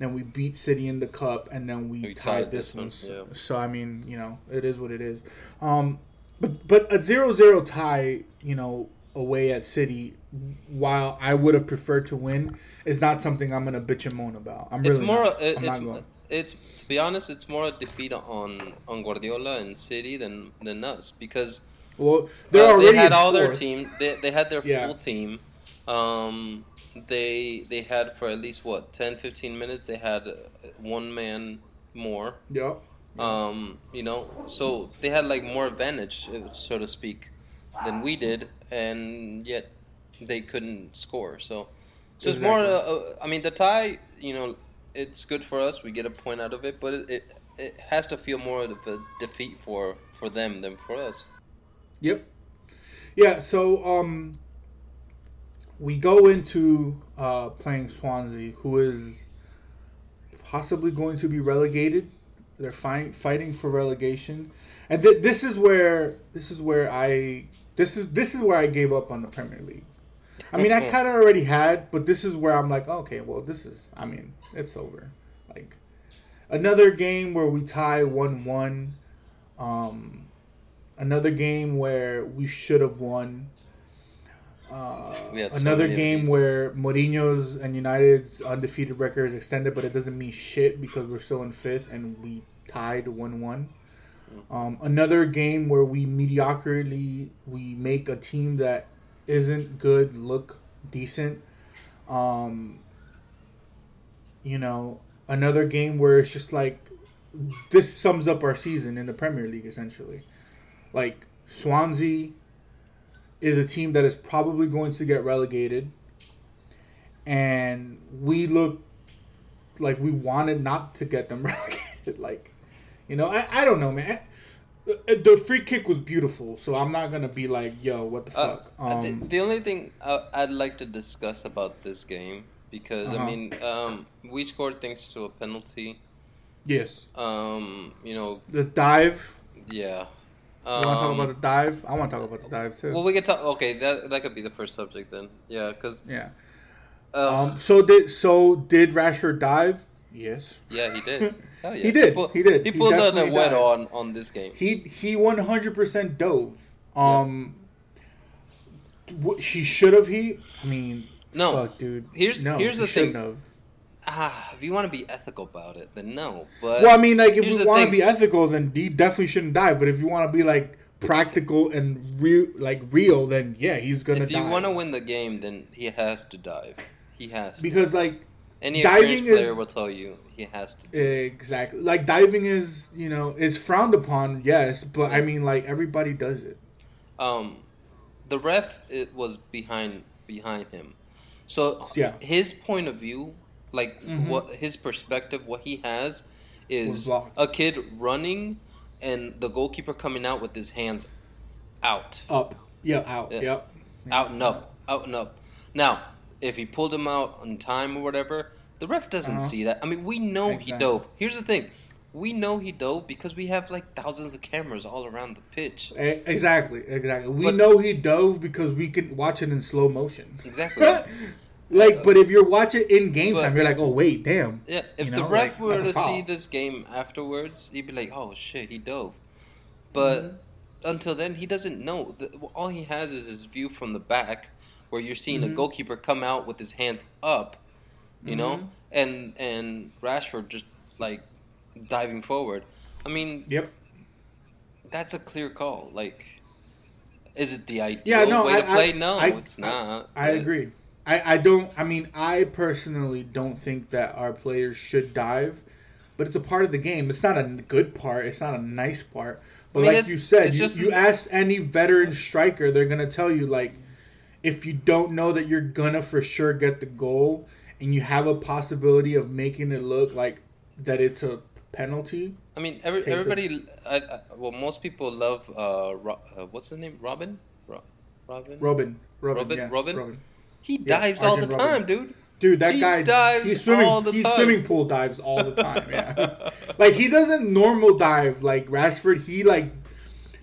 Then we beat City in the cup, and then we, We tied, tied this one. one, So, yeah. so, I mean, you know, it is what it is. Um, but but a 0-0 tie, you know, away at City, while I would have preferred to win, is not something I'm gonna bitch and moan about. I'm really it's more. not. It, I'm it's, not going. it's to be honest, it's more a defeat on on Guardiola and City than than us because Well, they're Uh, already they had all their team. They, they had their Yeah. full team. Um, they they had for at least what 10, 15 minutes. They had one man more. Yep. Um, you know, so they had like more advantage, uh, so to speak, than we did, and yet they couldn't score. So, so it's more. Uh, I mean, the tie. You know, it's good for us. We get a point out of it, but it it, it has to feel more of a defeat for for them than for us. Yep. Yeah, so um we go into uh playing Swansea, who is possibly going to be relegated. They're fight, fighting for relegation. And th- this is where this is where I this is this is where I gave up on the Premier League. I mean, I kind of already had, but this is where I'm like, okay, well, this is I mean, it's over. Like another game where we tie 1-1 um another game where we should have won. Uh, had so another game where Mourinho's and United's undefeated record is extended, but it doesn't mean shit because we're still in fifth and we tied one one. Um, another game where we mediocrity we make a team that isn't good look decent. Um, you know, another game where it's just like this sums up our season in the Premier League essentially. Like Swansea is a team that is probably going to get relegated, and we look like we wanted not to get them relegated. Like, you know, I, I don't know, man. The free kick was beautiful, so I'm not gonna be like, "Yo, what the Uh, fuck." uh, the, Um, the only thing I'd like to discuss about this game because Uh-huh. I mean um, we scored thanks to a penalty. yes, Um, you know, the dive. yeah. You want to talk Um, about the dive? I want to talk about the dive too. Well, we could talk. Okay, that that could be the first subject then. Yeah, because yeah. uh, Um. So did so did Rashford dive? Yes. yeah, he did. Yeah. He did, pulled- he did. He He pulled the wet on on this game. He he one hundred percent dove. Um, what she should have. He. I mean, No. fuck, dude. Here's- no, here's he the thing. Have. Ah, if you want to be ethical about it, then no. But Well, I mean, like if you want to be ethical, then he definitely shouldn't dive. But if you want to be like practical and real, like real, then yeah, he's gonna if you want to win the game, then he has to dive. He has to. because like Any diving player is- will tell you he has to. exactly like diving is you know is frowned upon, yes, but I mean like everybody does it. Um, the ref it was behind behind him, so Yeah. his point of view, like Mhm. what his perspective, what he has, is a kid running and the goalkeeper coming out with his hands out, Up, yeah, out, Yeah. yep, out and up, out and up. Now, if he pulled him out on time or whatever, the ref doesn't Uh-huh. see that. I mean, we know he dove. Here's the thing. We know he dove because we have like thousands of cameras all around the pitch. Exactly, exactly. We But- know he dove because we can watch it in slow motion. Exactly. like, but if you're watching in game But- time, you're like, oh wait, damn. Yeah, if You the know, ref like, were to see this game afterwards, he'd be like, "Oh shit, he dove." But Mm-hmm. until then, he doesn't know. All he has is his view from the back, where you're seeing Mm-hmm. a goalkeeper come out with his hands up, you Mm-hmm. know, and and Rashford just like diving forward. I mean, Yep. that's a clear call. Like, is it the ideal Yeah, no, way I, to play? I, no, I, it's not. I, but- agree. I, I don't. I mean, I personally don't think that our players should dive, but it's a part of the game. It's not a good part. It's not a nice part. But mean, like you said, you, just- you ask any veteran striker, they're gonna tell you like, if you don't know that you're gonna for sure get the goal, and you have a possibility of making it look like that it's a penalty. I mean, every, Take the- everybody. I, I, well, most people love. Uh, Ro, uh, what's his name? Robin. Ro, Robin. Robin, Robin, Robin? yeah, Robin? He Yeah, dives all the time, dude. Dude, that He guy dives he's swimming all the he time. swimming pool dives all the time, yeah. like he doesn't normal dive like Rashford, he like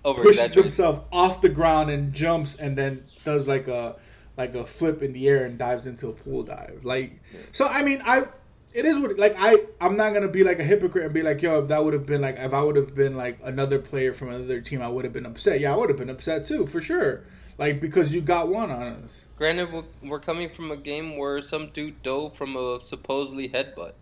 Over pushes himself off the ground and jumps and then does like a like a flip in the air and dives into a pool dive. Like so I mean I it is what like I I'm not gonna be like a hypocrite and be like yo if that would have been like if I would have been like another player from another team I would have been upset yeah I would have been upset too for sure like because you got one on us Granted, we're, we're coming from a game where some dude dove from a supposedly headbutt.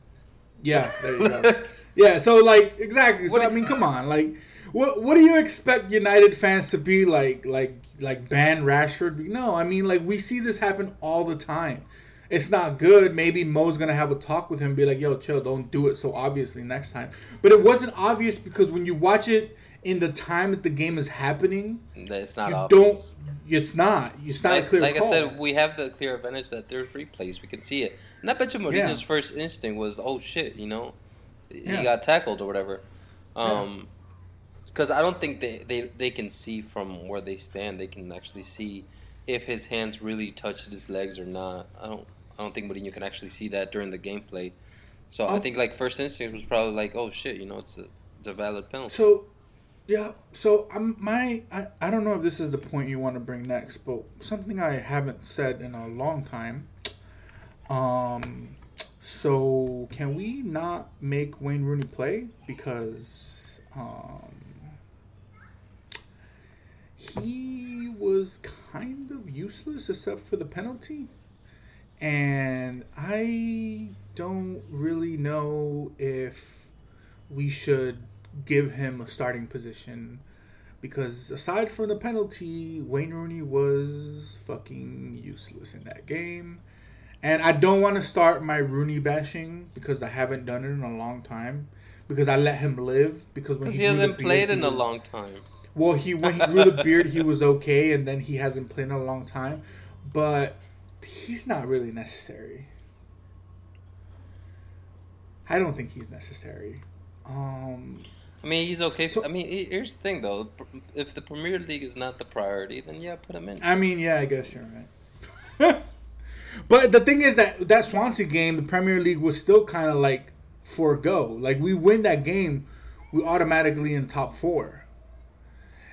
Yeah, there you go. yeah, so like exactly. So What I mean, come on, like, what what do you expect United fans to be like? Like like ban Rashford? No, I mean, like we see this happen all the time. It's not good. Maybe Mo's gonna have a talk with him, be like, "Yo, chill, don't do it so obviously next time." But it wasn't obvious because when you watch it in the time that the game is happening, It's not you obvious. don't. It's not. It's not like a clear like call. I said, we have the clear advantage that there's replays. We can see it. And I bet you Yeah. Mourinho's first instinct was, "Oh shit," you know, Yeah. he got tackled or whatever. Um, because I don't think they, they they can see from where they stand. They can actually see if his hands really touched his legs or not. I don't I don't think Mourinho can actually see that during the gameplay. So I Um, think like first instinct was probably like, "Oh shit," you know, it's a it's a valid penalty. So, yeah. So I'm my. I, I don't know if this is the point you want to bring next, but something I haven't said in a long time. Um. So can we not make Wayne Rooney play because um he was kind of useless except for the penalty, and I don't really know if we should give him a starting position because aside from the penalty, Wayne Rooney was fucking useless in that game. And I don't want to start my Rooney bashing because I haven't done it in a long time. Because I let him live. Because when he, he hasn't played in a long time. Well, he when he grew the beard, he was okay, and then he hasn't played in a long time. But he's not really necessary. I don't think he's necessary. Um, I mean, he's okay. So- I mean, here's the thing though: if the Premier League is not the priority, then yeah, put him in. I mean, yeah, I guess you're right. but the thing is that that Swansea game, the Premier League was still kind of like forego. Like we win that game, we automatically in top four.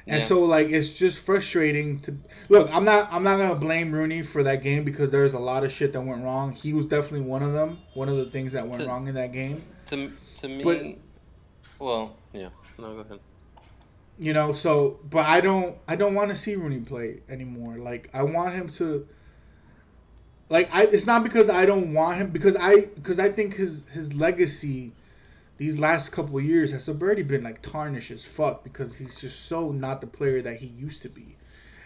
And Yeah. so like it's just frustrating to look. I'm not I'm not gonna blame Rooney for that game because there's a lot of shit that went wrong. He was definitely one of them. One of the things that went To- wrong in that game. To to me, But- well, yeah. No, go ahead. You know, so but I don't I don't want to see Rooney play anymore. Like I want him to like I it's not because I don't want him because I because I think his his legacy these last couple of years has already been like tarnished as fuck because he's just so not the player that he used to be.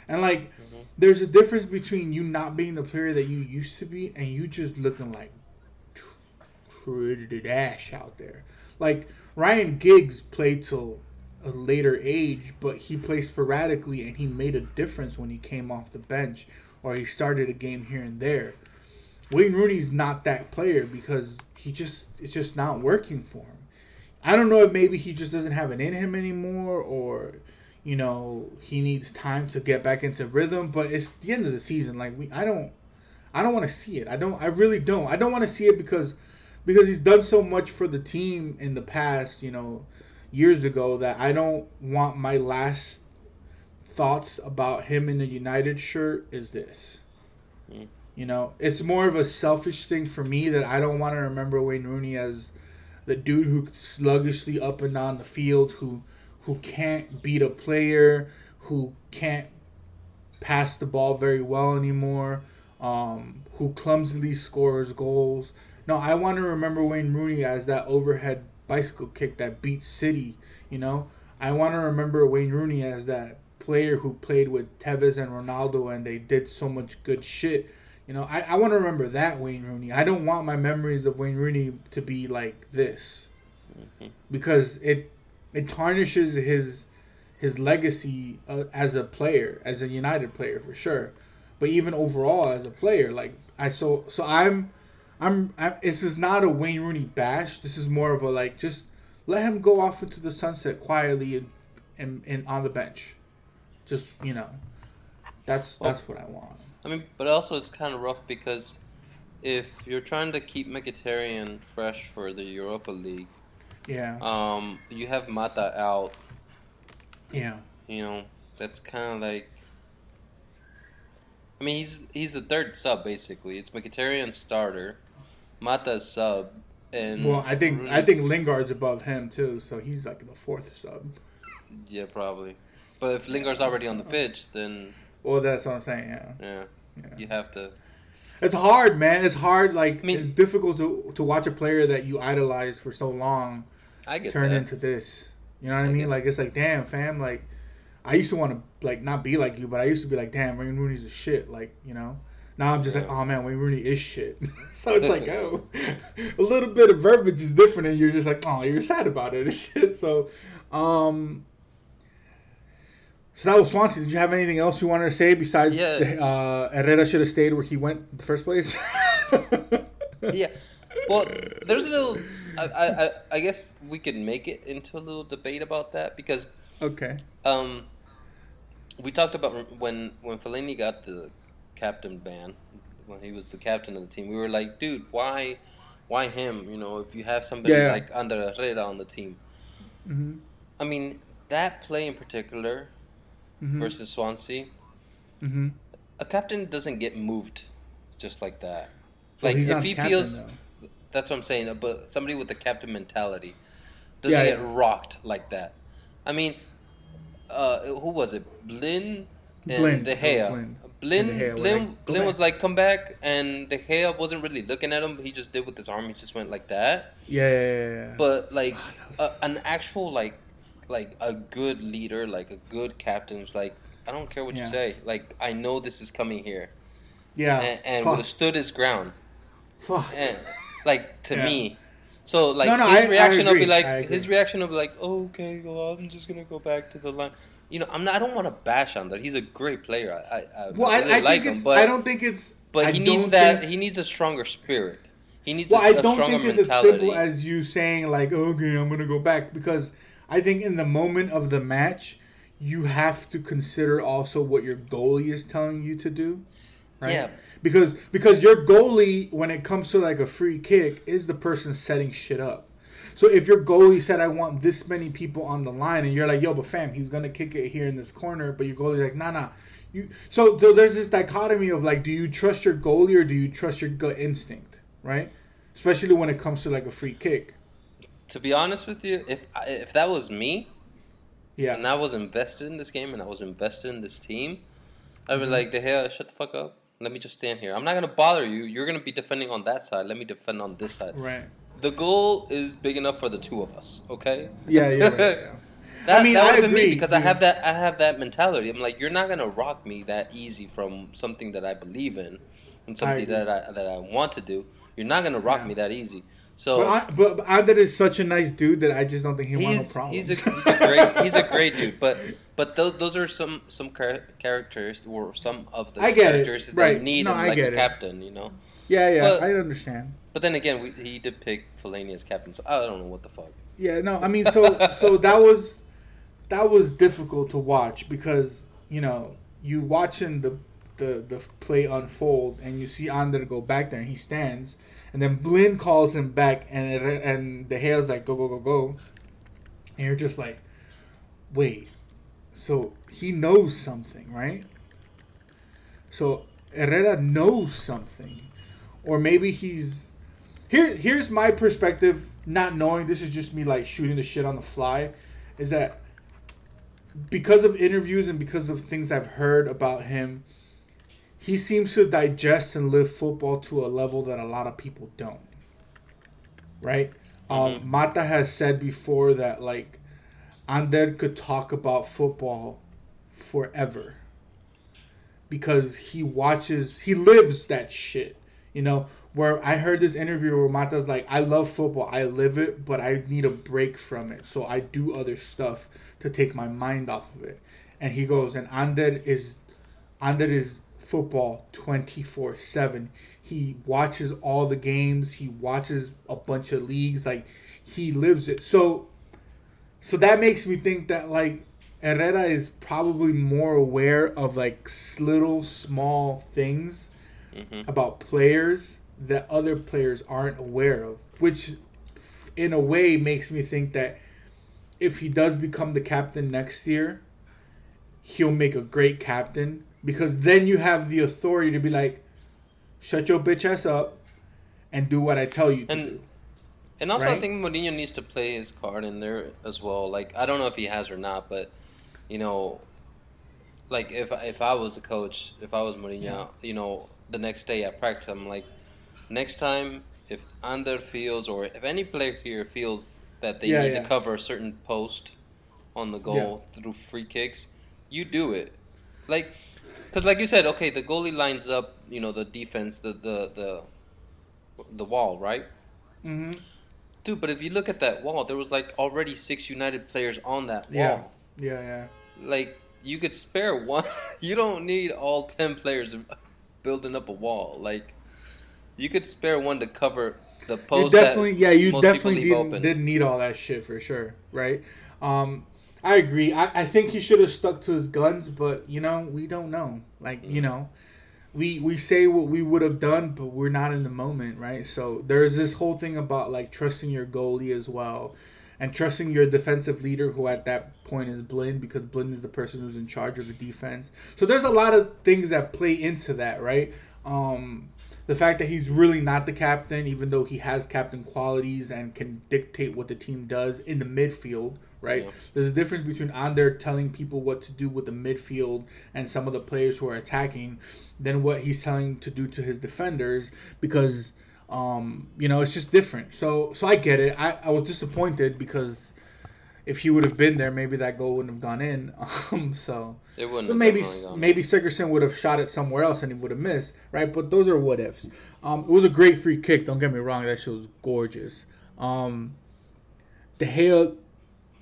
And like, mm-hmm. there's a difference between you not being the player that you used to be and you just looking like pretty ash out there. Like Ryan Giggs played till a later age, but he played sporadically and he made a difference when he came off the bench or he started a game here and there. Wayne Rooney's not that player because he just it's just not working for him. I don't know if maybe he just doesn't have it in him anymore or you know, he needs time to get back into rhythm, but it's the end of the season like we I don't I don't want to see it. I don't I really don't. I don't want to see it because because he's done so much for the team in the past, you know, years ago that I don't want my last thoughts about him in the United shirt is this. Mm. You know, it's more of a selfish thing for me that I don't want to remember Wayne Rooney as the dude who sluggishly up and down the field, who who can't beat a player, who can't pass the ball very well anymore, um, who clumsily scores goals. No, I want to remember Wayne Rooney as that overhead bicycle kick that beat City. You know, I want to remember Wayne Rooney as that player who played with Tevez and Ronaldo and they did so much good shit. You know, I, I want to remember that Wayne Rooney. I don't want my memories of Wayne Rooney to be like this mm-hmm. because it it tarnishes his his legacy uh, as a player, as a United player for sure. But even overall as a player, like I so so I'm I'm, I'm this is not a Wayne Rooney bash. This is more of a like just let him go off into the sunset quietly and and, and on the bench. Just you know, that's well, that's what I want. I mean, but also it's kind of rough because if you're trying to keep Mkhitaryan fresh for the Europa League, yeah, um, you have Mata out. Yeah, you know that's kind of like. I mean, he's he's the third sub basically. It's Mkhitaryan starter, Mata's sub, and well, I think I think Lingard's above him too, so he's like the fourth sub. Yeah, probably. But if Lingard's already on the pitch, then well, that's what I'm saying. Yeah. Yeah. yeah. You have to. It's hard, man. It's hard. Like I mean, it's difficult to to watch a player that you idolize for so long I get turn that. into this. You know what I, I mean? Like it's like, damn, fam. Like I used to want to like not be like you, but I used to be like, damn, Wayne Rooney's a shit. Like you know. Now I'm just yeah. like, oh man, Wayne Rooney is shit. so it's like, oh, a little bit of verbiage is different, and you're just like, oh, you're sad about it and shit. So, um, so that was Swansea. Did you have anything else you wanted to say besides yeah. the, uh, Herrera should have stayed where he went in the first place? yeah. Well, there's a little. I, I I guess we could make it into a little debate about that because. Okay. Um, we talked about when when Fellaini got the captain ban when he was the captain of the team. We were like, dude, why, why him? You know, if you have somebody yeah. like Ander Herrera on the team. Mm-hmm. I mean, that play in particular mm-hmm. versus Swansea, mm-hmm. a captain doesn't get moved just like that. Like well, if he captain, feels, though. that's what I'm saying. But somebody with the captain mentality doesn't yeah, get yeah. rocked like that. I mean, uh, who was it? Blind and Blind. De Gea. Blind, like, Blind was like, come back, and De Gea wasn't really looking at him. He just did with his arm. He just went like that. Yeah, yeah, yeah. But like was... a, an actual like like a good leader, like a good captain, was like, I don't care what yeah. you say. Like I know this is coming here. Yeah. And, and would have stood his ground. Fuck. And, like to yeah. me. So like no, no, his I, reaction I will be like his reaction will be like, oh, okay, well I'm just gonna go back to the line you know, I'm not, I don't want to bash on that. He's a great player. I, I, well, I, really I like him, but I don't think it's. But he needs that. Think, he needs a stronger spirit. He needs. Well, I don't think it's mentality. as simple as you saying like, okay, I'm gonna go back because I think in the moment of the match, you have to consider also what your goalie is telling you to do. Right? Yeah. Because because your goalie, when it comes to like a free kick, is the person setting shit up. So if your goalie said, I want this many people on the line, and you're like, yo, but fam, he's going to kick it here in this corner, but your goalie's like, nah, nah. You, so there's this dichotomy of like, do you trust your goalie or do you trust your gut instinct, right? Especially when it comes to like a free kick. To be honest with you, if if that was me, yeah, and I was invested in this game and I was invested in this team, I'd be mm-hmm. like, the hell, shut the fuck up. Let me just stand here. I'm not gonna bother you. You're gonna be defending on that side. Let me defend on this side. Right the goal is big enough for the two of us. Okay. Yeah, right. Yeah. That, I mean, that I would've me agree, because I have that. I have that mentality. I'm like, you're not gonna rock me that easy from something that I believe in and something agree. that I that I want to do. You're not gonna rock Yeah. me that easy. So But, I, but, is such a nice dude that I just don't think he wants no he's problems. he's a, he's a great he's a great dude. But but those those are some some char- characters or some of the I get it. characters that Right. need No, him I like get a it. captain. You know. yeah, yeah, but- I understand. But then again, we, he did pick Fellaini as captain, so I don't know what the fuck. Yeah, no, I mean, so so that was that was difficult to watch because you know you watching the the the play unfold and you see Ander go back there and he stands and then Blind calls him back and it, and the Hale's like go go go go. And you're just like wait so he knows something right? So Herrera knows something. Or maybe he's here here's my perspective not knowing this is just me like shooting the shit on the fly is that because of interviews and because of things I've heard about him he seems to digest and live football to a level that a lot of people don't right? Um, Mata has said before that like Ander could talk about football forever because he watches he lives that shit you know? Where i heard this interview where mata's like i love football i live it but i need a break from it so i do other stuff to take my mind off of it. And he goes and ander is ander is football 24 7 he watches all the games. He watches a bunch of leagues. Like he lives it. So so that makes me think that like Herrera is probably more aware of like little small things mm-hmm. about players that other players aren't aware of, which in a way makes me think that if he does become the captain next year, he'll make a great captain because then you have the authority to be like, shut your bitch ass up and do what I tell you to And- do. And also, I think Mourinho needs to play his card in there as well. Like, I don't know if he has or not, but you know, like if if I was the coach, if I was Mourinho, Yeah. you know, the next day at practice, I'm like, next time, if Ander feels or if any player here feels that they Yeah, need yeah. to cover a certain post on the goal through free kicks, you do it. Like, because like you said, okay, the goalie lines up, you know, the defense, the the the the wall, right? hmm Dude, but if you look at that wall, there was like already six United players on that wall. Yeah. Yeah, yeah. Like you could spare one. you don't need all ten players building up a wall. Like you could spare one to cover the You post. definitely, yeah, you definitely didn't, didn't need all that shit for sure, right? Um, I agree. I, I think he should have stuck to his guns, but you know, we don't know. Like, you know, we we say what we would have done, but we're not in the moment, right? So there's this whole thing about like trusting your goalie as well, and trusting your defensive leader, who at that point is Blind, because Blind is the person who's in charge of the defense. So there's a lot of things that play into that, right? Um, the fact that he's really not the captain, even though he has captain qualities and can dictate what the team does in the midfield, right? Yeah. There's a difference between Ander telling people what to do with the midfield and some of the players who are attacking than what he's telling to do to his defenders because um, you know it's just different. So so I get it. I, I was disappointed because if he would have been there, maybe that goal wouldn't have gone in. Um, so It wouldn't. so have maybe maybe Sigurdsson would have shot it somewhere else and he would have missed, right? But those are what ifs. Um, it was a great free kick. Don't get me wrong, that shit was gorgeous. Um, De Gea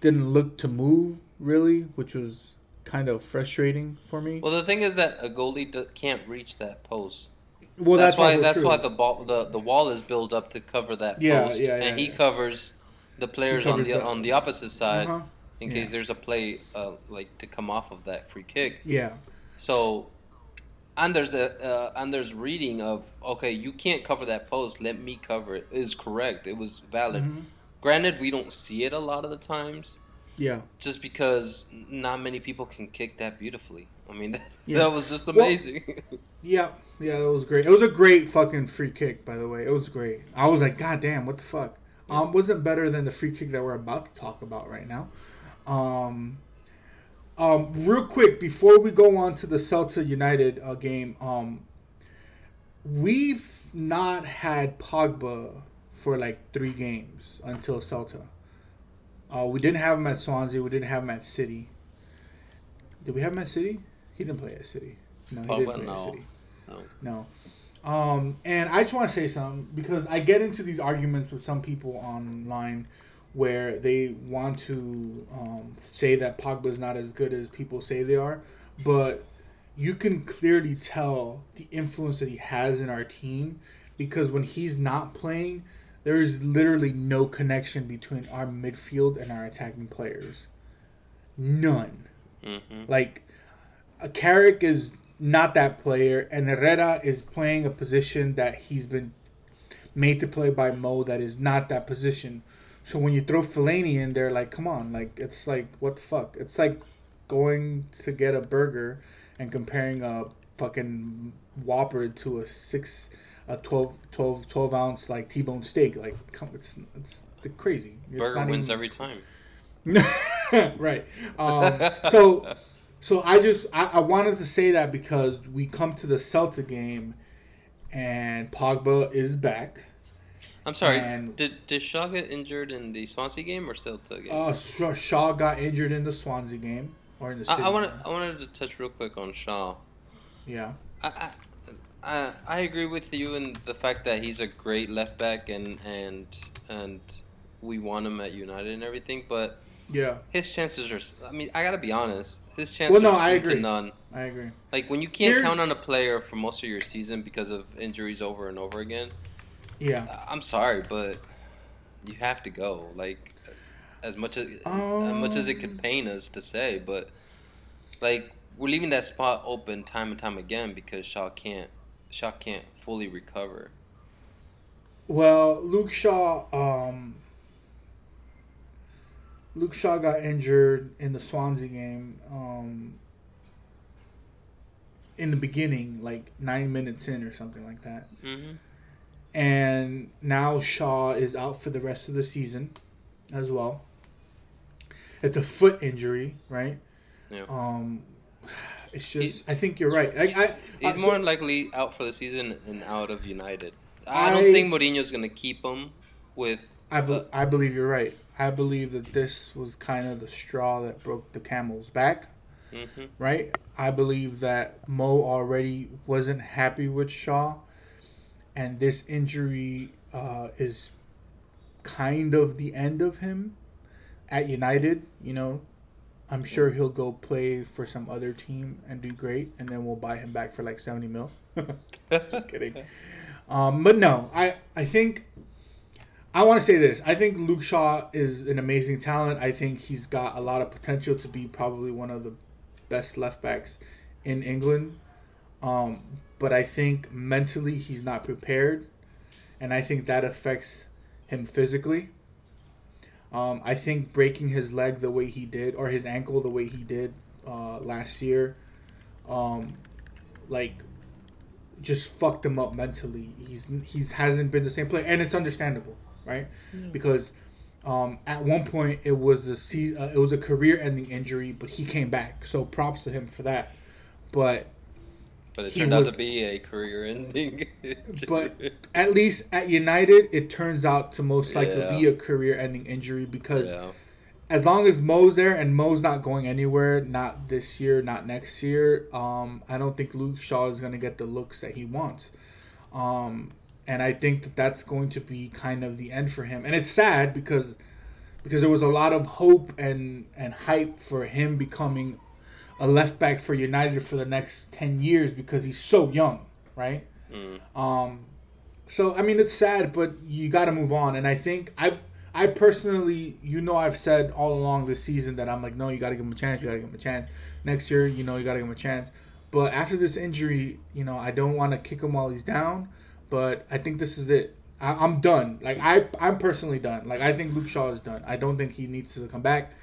didn't look to move really, which was kind of frustrating for me. Well, the thing is that a goalie do- can't reach that post. Well, that's, why. That's true. why the ball, the, the wall is built up to cover that Yeah, post, yeah, yeah, and he covers the players covers on the that. on the opposite side Uh-huh. in case there's a play uh, like to come off of that free kick. yeah, So, Anders, a uh, Anders' reading of okay, you can't cover that post. Let me cover it is correct. It was valid. Mm-hmm. Granted, we don't see it a lot of the times, yeah. just because not many people can kick that beautifully. I mean, that, Yeah. that was just Well- amazing. Yeah, yeah, that was great. It was a great fucking free kick, by the way. It was great. I was like, God damn, what the fuck? Um, wasn't better than the free kick that we're about to talk about right now. Um, um, real quick before we go on to the Celta United uh, game, um, we've not had Pogba for like three games until Celta. Uh, we didn't have him at Swansea. We didn't have him at City. Did we have him at City? He didn't play at City. No, he Pogba, didn't play no. at City. No. No. Um, and I just want to say something because I get into these arguments with some people online where they want to um, say that Pogba is not as good as people say they are, but you can clearly tell the influence that he has in our team because when he's not playing, there is literally no connection between our midfield and our attacking players. None. hmm Like, a Carrick is not that player, and Herrera is playing a position that he's been made to play by Mo that is not that position. So when you throw Fellaini in there, like, come on, like, it's like, what the fuck? It's like going to get a burger and comparing a fucking Whopper to a six, a 12, 12, 12 ounce, like, T-bone steak. Like, come, it's, it's crazy. It's Burger wins even- every time. right. Um, so, so I just I, I wanted to say that because we come to the Celta game, and Pogba is back. I'm sorry. And- did did Shaw get injured in the Swansea game or Celta game? Uh, Shaw got injured in the Swansea game or in the. I, I wanted. I wanted to touch real quick on Shaw. Yeah. I, I I I agree with you in the fact that he's a great left back and and and we want him at United and everything, but Yeah. his chances are. I mean, I gotta be honest. His chances Well, no, are I agree. none. I agree. Like when you can't count on a player for most of your season because of injuries over and over again. Yeah. I'm sorry, but you have to go. Like as much as as much as it Um. could pain us to say, but like we're leaving that spot open time and time again because Shaw can't Shaw can't fully recover. Well, Luke Shaw. Um, Luke Shaw got injured in the Swansea game. Um, in the beginning, like nine minutes in or something like that. hmm and now Shaw is out for the rest of the season as well. It's a foot injury, right? Yeah. Um, it's just He's- I think you're right. Like, I, He's uh, more so- likely out for the season and out of United. I don't I- think Mourinho's gonna keep him with. I, be- I believe you're right. I believe that this was kind of the straw that broke the camel's back, hmm right? I believe that Mo already wasn't happy with Shaw, and this injury uh, is kind of the end of him at United. You know, I'm sure he'll go play for some other team and do great, and then we'll buy him back for like 70 mil. Just kidding. Um, but no, I I think I want to say this. I think Luke Shaw is an amazing talent. I think he's got a lot of potential to be probably one of the best left backs in England. Um, but I think mentally he's not prepared, and I think that affects him physically. Um, I think breaking his leg the way he did, or his ankle the way he did uh, last year, um, like just fucked him up mentally. He's he's hasn't been the same player, and it's understandable, right? Because um, at one point it was a se- uh, it was a career-ending injury, but he came back. So props to him for that. But But it turned out to be a career-ending. but at least at United, it turns out to most likely Yeah. be a career-ending injury because yeah. as long as Mo's there and Mo's not going anywhere, not this year, not next year, um, I don't think Luke Shaw is going to get the looks that he wants. Um, and I think that that's going to be kind of the end for him. And it's sad because because there was a lot of hope and and hype for him becoming a left back for United for the next 10 years because he's so young, right? Um, so I mean, it's sad, but you got to move on. And I think I, I personally, you know, I've said all along this season that I'm like, no, you got to give him a chance. You got to give him a chance. Next year, you know, you got to give him a chance. But after this injury, you know, I don't want to kick him while he's down. But I think this is it. I, I'm done. Like I, I'm personally done. Like I think Luke Shaw is done. I don't think he needs to come back.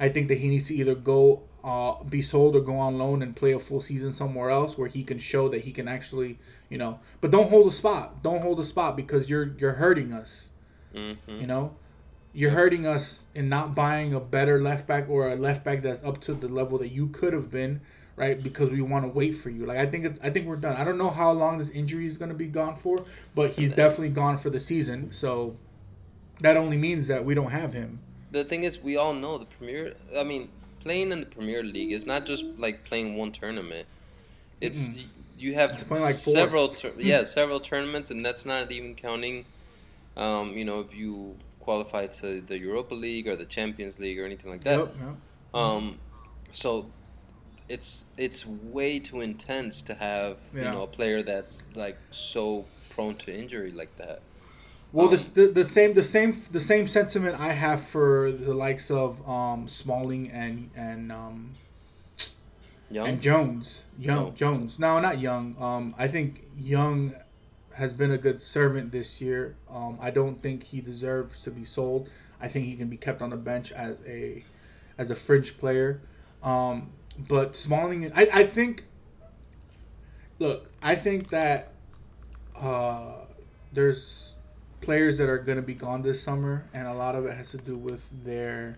I think that he needs to either go uh, be sold or go on loan and play a full season somewhere else where he can show that he can actually, you know. But don't hold a spot. Don't hold a spot because you're you're hurting us. hmm You know, you're hurting us in not buying a better left back or a left back that's up to the level that you could have been right? Because we want to wait for you. Like I think I think we're done. I don't know how long this injury is going to be gone for, but he's definitely gone for the season. So that only means that we don't have him. The thing is, we all know the Premier. I mean, playing in the Premier League is not just like playing one tournament. It's Mm-mm. you have It's like several, tur- yeah, several tournaments, and that's not even counting. Um, you know, if you qualify to the Europa League or the Champions League or anything like that. Yep, yep. Um, so it's it's way too intense to have you know a player that's like so prone to injury like that. Well, Um, this, the the same the same the same sentiment I have for the likes of um, Smalling and and um, Young, and Jones, Young No. Jones. No, not Young. Um, I think Young has been a good servant this year. Um, I don't think he deserves to be sold. I think he can be kept on the bench as a as a fridge player. Um, but Smalling, I, I think. Look, I think that uh, there's players that are going to be gone this summer, and a lot of it has to do with their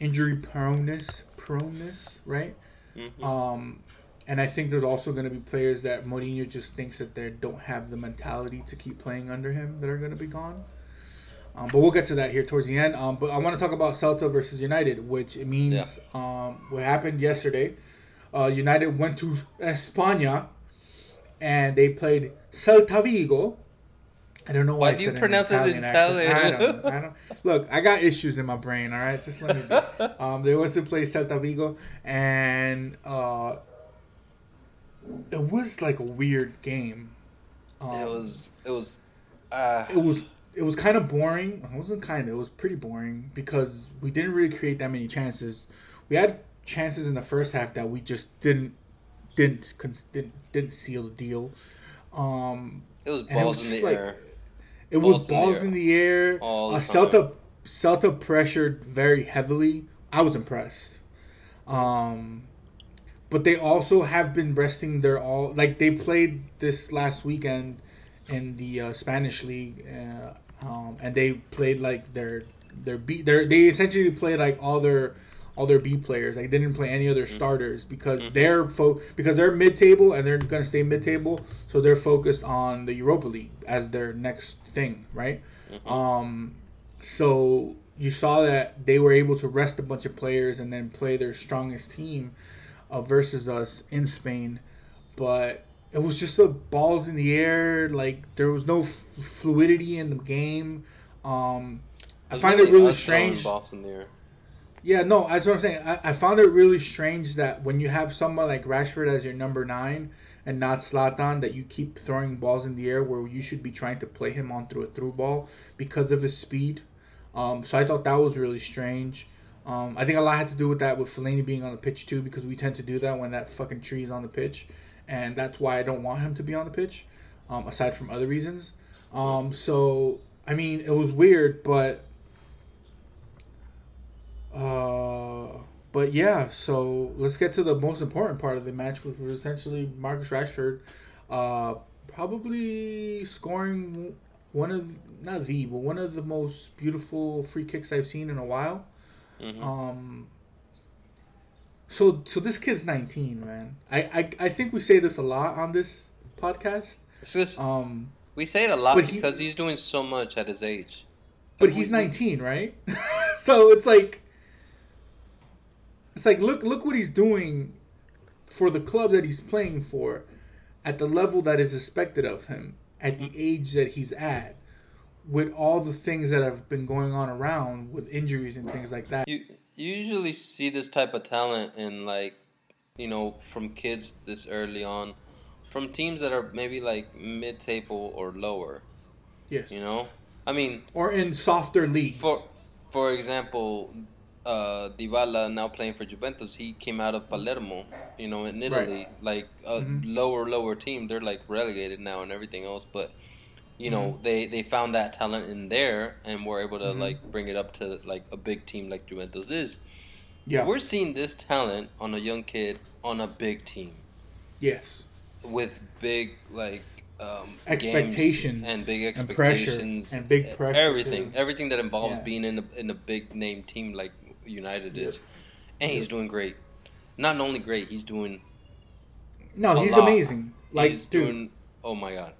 injury proneness, proneness, right? Mhm. Um, and I think there's also going to be players that Mourinho just thinks that they don't have the mentality to keep playing under him that are going to be gone. Um, but we'll get to that here towards the end. Um, but I want to talk about Celta versus United, which it means um, what happened yesterday. Uh, United went to España and they played Celta Vigo. I don't know why, Why I do you said pronounce it Italian Italian? I don't, I don't. Look, I got issues in my brain. All right, just let me. Be. Um, they went to play Celta Vigo, and uh, it was like a weird game. Um, it was it was. Uh, it was it was kind of boring. It wasn't kind of. It was pretty boring because we didn't really create that many chances. We had chances in the first half that we just didn't didn't didn't, didn't seal the deal. Um, it was and it balls was in the like- air. It Balls was in the balls air. in the air. Uh. Celta Celta pressured very heavily. I was impressed. Um, but they also have been resting their all. Like they played this last weekend in the uh, Spanish league, uh, um, and they played like their their B. Their, they essentially played like all their all their B players. Like they didn't play any other starters because they're fo- because they're mid table and they're gonna stay mid table. So they're focused on the Europa League as their next thing, right? Um, so you saw that they were able to rest a bunch of players and then play their strongest team uh, versus us in Spain, but it was just the balls in the air. Like there was no f- fluidity in the game. Um, I find it really strange. Balls in the air. Yeah, no, that's what I'm saying. I, I found it really strange that when you have someone like Rashford as your number nine and not Zlatan, that you keep throwing balls in the air where you should be trying to play him on through a through ball because of his speed. Um, so I thought that was really strange. Um, I think a lot had to do with that with Fellaini being on the pitch too, because we tend to do that when that fucking tree is on the pitch, and that's why I don't want him to be on the pitch. Um, aside from other reasons, um, so I mean it was weird, but uh, but yeah, so let's get to the most important part of the match, which was essentially Marcus Rashford, uh, probably scoring one of not the but one of the most beautiful free kicks I've seen in a while. Mhm. Um. So so this kid's nineteen, man. I, I I think we say this a lot on this podcast. It's just Um, we say it a lot but he- because he's doing so much at his age. but We- he's we- 19 right so it's like it's like look look what he's doing for the club that he's playing for at the level that is expected of him at the age that he's at with all the things that have been going on around with injuries and things like that. You you usually see this type of talent in like, you know, from kids this early on, from teams that are maybe like mid table or lower. yes. You know, I mean, or in softer leagues. for for example, uh, Dybala now playing for Juventus, he came out of Palermo, you know, in Italy, like a Mhm. lower lower team. They're like relegated now and everything else, but you know Mm-hmm. they they found that talent in there and were able to Mhm. like bring it up to like a big team like Juventus is. yeah We're seeing this talent on a young kid on a big team yes with big like um, Expectations and big and pressure expectations and big pressure, Everything, too. everything that involves Yeah. being in a in a big name team like United is, Yep. and he's doing great. not only great, he's doing. No, he's lot. amazing. Like, he's dude, doing. Oh my god.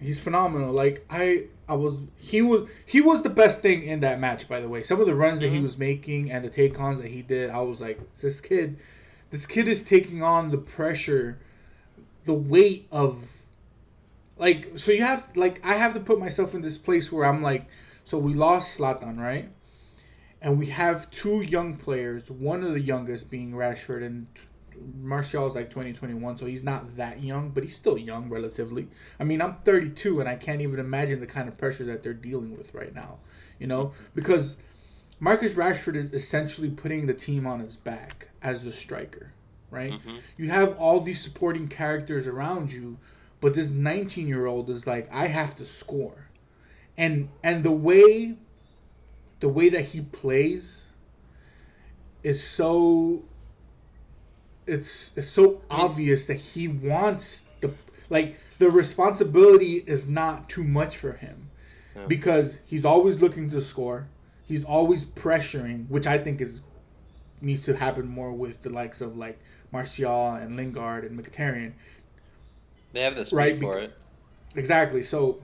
he's phenomenal. Like, I, I was, he was, he was the best thing in that match. By the way, some of the runs that he Mhm. was making and the take ons that he did, I was like, this kid, this kid is taking on the pressure, the weight of, like, so you have, like, I have to put myself in this place where I'm like, so we lost Zlatan, right? And we have two young players, one of the youngest being Rashford, and Martial is like 2021, so he's not that young, but he's still young relatively. I mean, I'm 32, and I can't even imagine the kind of pressure that they're dealing with right now, you know? Because Marcus Rashford is essentially putting the team on his back as the striker, right? Mm-hmm. You have all these supporting characters around you, but this 19 year old is like, I have to score. And and the way the way that he plays is so it's it's so obvious that he wants the like the responsibility is not too much for him because he's always looking to score he's always pressuring which i think is needs to happen more with the likes of like martial and lingard and mkhitaryan They have the speed Right, for bec- it. Exactly. So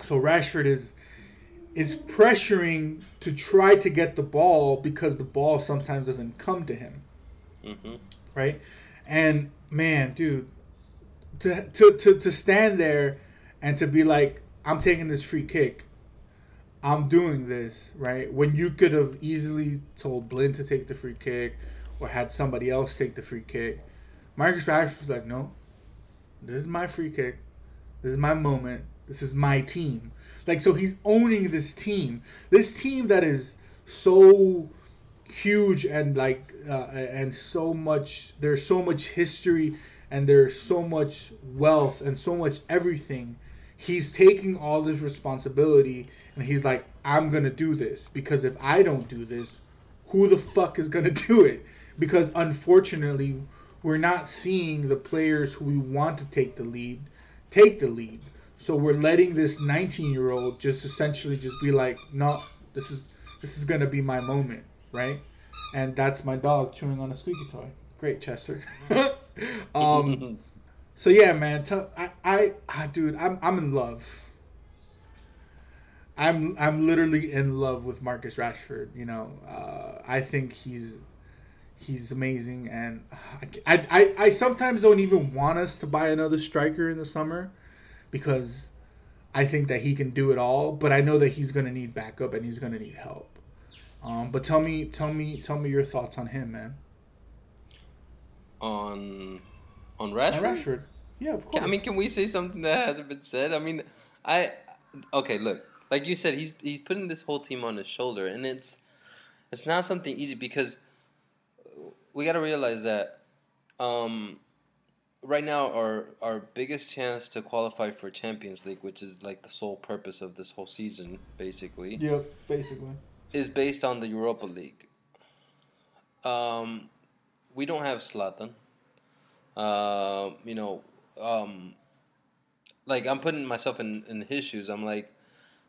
so Rashford is is pressuring to try to get the ball because the ball sometimes doesn't come to him. hmm Right? And man, dude, to to to, to stand there and to be like, I'm taking this free kick. I'm doing this, right? When you could have easily told Blind to take the free kick or had somebody else take the free kick. Marcus Rashford was like, no, this is my free kick. This is my moment. This is my team. Like so he's owning this team. This team that is so huge and like uh, and so much there's so much history and there's so much wealth and so much everything. He's taking all this responsibility and he's like I'm going to do this because if I don't do this, who the fuck is going to do it? Because unfortunately, we're not seeing the players who we want to take the lead take the lead. So we're letting this 19 year old just essentially just be like, no, this is this is gonna be my moment, right? And that's my dog chewing on a squeaky toy. Great, Chester. um, so yeah, man. Tell, I, I, I, dude, I'm, I'm in love. I'm, I'm literally in love with Marcus Rashford. You know, uh, I think he's, he's amazing, and I, I, I sometimes don't even want us to buy another striker in the summer, because I think that he can do it all. But I know that he's gonna need backup and he's gonna need help. Um, but tell me, tell me, tell me your thoughts on him, man. On on Rashford. On Rashford. Yeah, of course. I mean, can we say something that hasn't been said? I mean, I okay. Look, like you said, he's he's putting this whole team on his shoulder, and it's it's not something easy because we got to realize that um, right now our our biggest chance to qualify for Champions League, which is like the sole purpose of this whole season, basically, Yep, basically. is based on the Europa League. Um, we don't have Zlatan. Uh, you know, um, like I'm putting myself in, in his shoes. I'm like,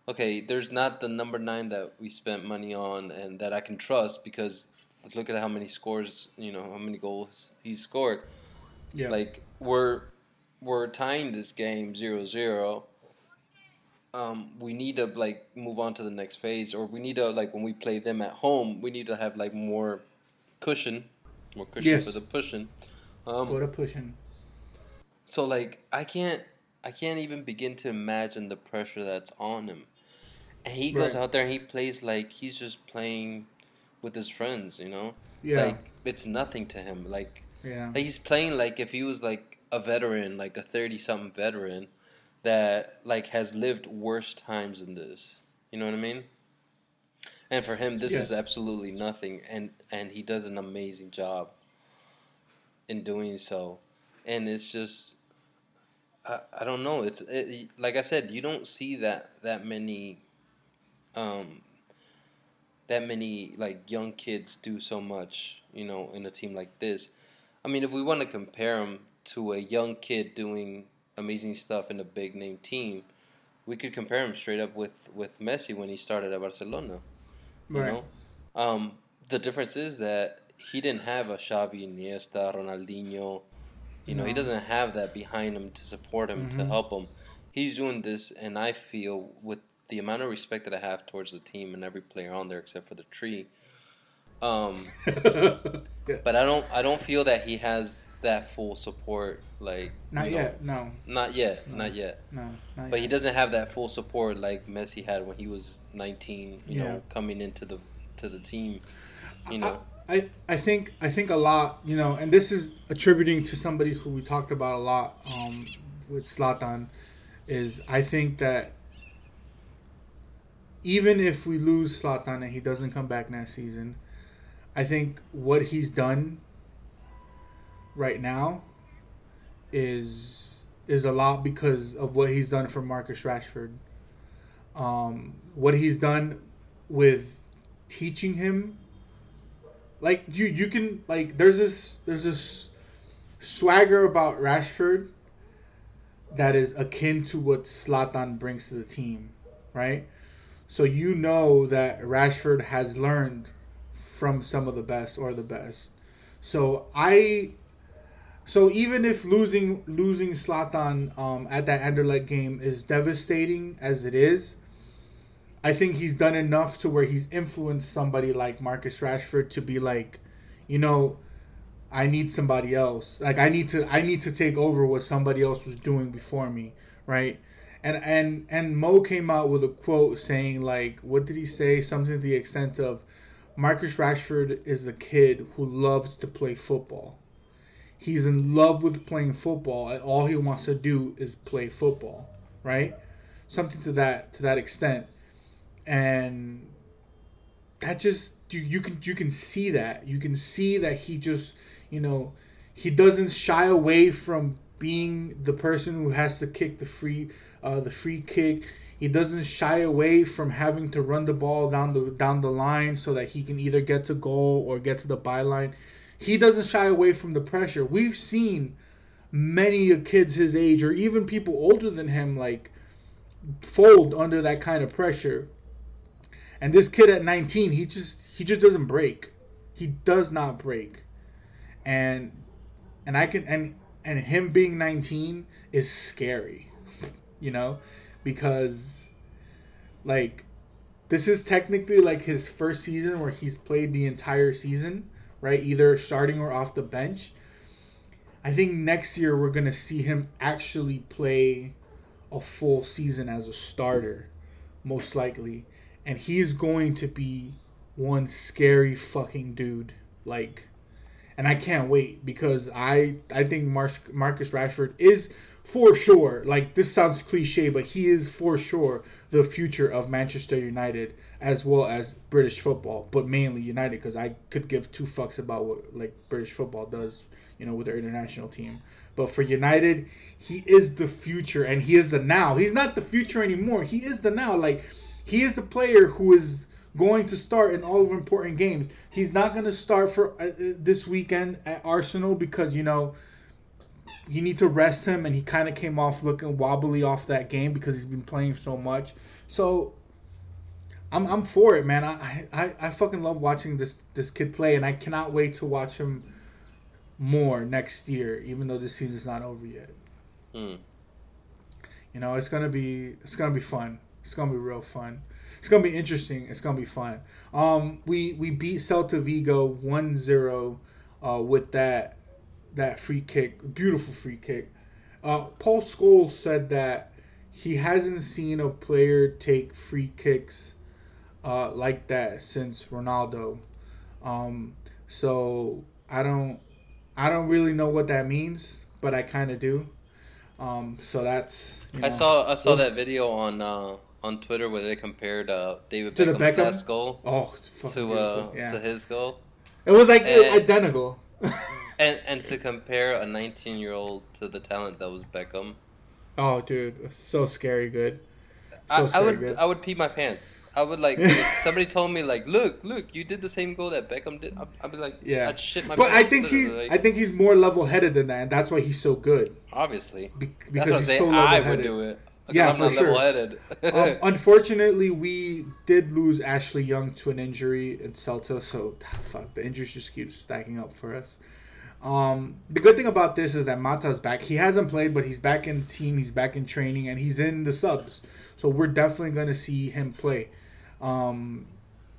okay, there's not the number nine that we spent money on and that I can trust because look at how many scores, you know, how many goals he scored. Yeah. Like we're we're tying this game 0-0. Um, we need to like move on to the next phase, or we need to like when we play them at home, we need to have like more cushion, more cushion Yes. for the pushing. Um, Go to pushing. so like I can't I can't even begin to imagine the pressure that's on him. And he goes Right. out there and he plays like he's just playing with his friends, you know? Yeah. Like it's nothing to him. Like, Yeah. like he's playing like if he was like a veteran, like a 30 something veteran that like has lived worse times than this. You know what I mean? And for him this Yes. is absolutely nothing and and he does an amazing job in doing so. And it's just I, I don't know. It's it, like I said, you don't see that that many, um, that many like young kids do so much. You know, in a team like this. I mean, if we want to compare him to a young kid doing amazing stuff in a big name team, we could compare him straight up with with Messi when he started at Barcelona. You Right. know, um, the difference is that he didn't have a Xavi, Iniesta, Ronaldinho. You know, he doesn't have that behind him to support him to Mhm. help him. He's doing this, and I feel with the amount of respect that I have towards the team and every player on there except for the tree. Um, Yeah. but I don't I don't feel that he has that full support. Like Not you know, yet. No. not yet, No. not yet. No. Not But he doesn't have that full support like Messi had when he was 19. You Yeah. know, coming into the to the team. You know, I, I think I think a lot, you know, and this is attributing to somebody who we talked about a lot um, with Zlatan, is I think that even if we lose Zlatan and he doesn't come back next season, I think what he's done right now is is a lot because of what he's done for Marcus Rashford. Um, what he's done with teaching him like you you can like there's this there's this swagger about Rashford that is akin to what Zlatan brings to the team, right? So you know that Rashford has learned from some of the best or the best. So I so even if losing losing Zlatan um, at that Anderlecht game is devastating as it is, I think he's done enough to where he's influenced somebody like Marcus Rashford to be like, you know, I need somebody else. Like I need to I need to take over what somebody else was doing before me, right? And and and Mo came out with a quote saying like, what did he say? Something to the extent of, Marcus Rashford is a kid who loves to play football. He's in love with playing football, and all he wants to do is play football, right? Something to that to that extent and that just you, you can you can see that you can see that he just you know he doesn't shy away from being the person who has to kick the free uh, the free kick he doesn't shy away from having to run the ball down the down the line so that he can either get to goal or get to the byline he doesn't shy away from the pressure we've seen many kids his age or even people older than him like fold under that kind of pressure and this kid at 19, he just he just doesn't break. He does not break. And and I can and and him being 19 is scary. You know? Because like this is technically like his first season where he's played the entire season, right? Either starting or off the bench. I think next year we're going to see him actually play a full season as a starter, most likely and he's going to be one scary fucking dude. Like, and I can't wait because I I think Mar- Marcus Rashford is for sure. Like this sounds cliche, but he is for sure the future of Manchester United as well as British football, but mainly United because I could give two fucks about what like British football does, you know, with their international team. But for United, he is the future and he is the now. He's not the future anymore. He is the now. Like he is the player who is going to start in all of important games. He's not going to start for uh, uh, this weekend at Arsenal because you know you need to rest him, and he kind of came off looking wobbly off that game because he's been playing so much. So I'm I'm for it, man. I I, I fucking love watching this this kid play, and I cannot wait to watch him more next year, even though this season's not over yet. Hmm. You know, it's gonna be it's gonna be fun. It's gonna be real fun. It's gonna be interesting. It's gonna be fun. Um, we we beat Celta Vigo 1-0 uh, with that that free kick, beautiful free kick. Uh, Paul Scholes said that he hasn't seen a player take free kicks uh, like that since Ronaldo. Um, so I don't I don't really know what that means, but I kind of do. Um, so that's you I saw I saw that video on uh, on Twitter where they compared uh, David To the Beckham's Beckham? last goal Oh, to uh, yeah. to his goal, It was like And- identical. and and to compare a 19 year old to the talent that was Beckham. oh, dude, so scary good. So I, I scary would good. I would pee my pants. I would like somebody told me like, look, look, you did the same goal that Beckham did. I'd, I'd be like, yeah, I'd shit my but I think he's like, I think he's more level headed than that, and that's why he's so good. obviously Be- because he's saying. so level I would headed. do it. Yeah, I'm for not sure. um, unfortunately, we did lose Ashley Young to an injury in Celta, so ah, fuck the injuries just keep stacking up for us. Um, the good thing about this is that Mata's back. He hasn't played, but he's back in the team. He's back in training, and he's in the subs. So we're definitely going to see him play. Um,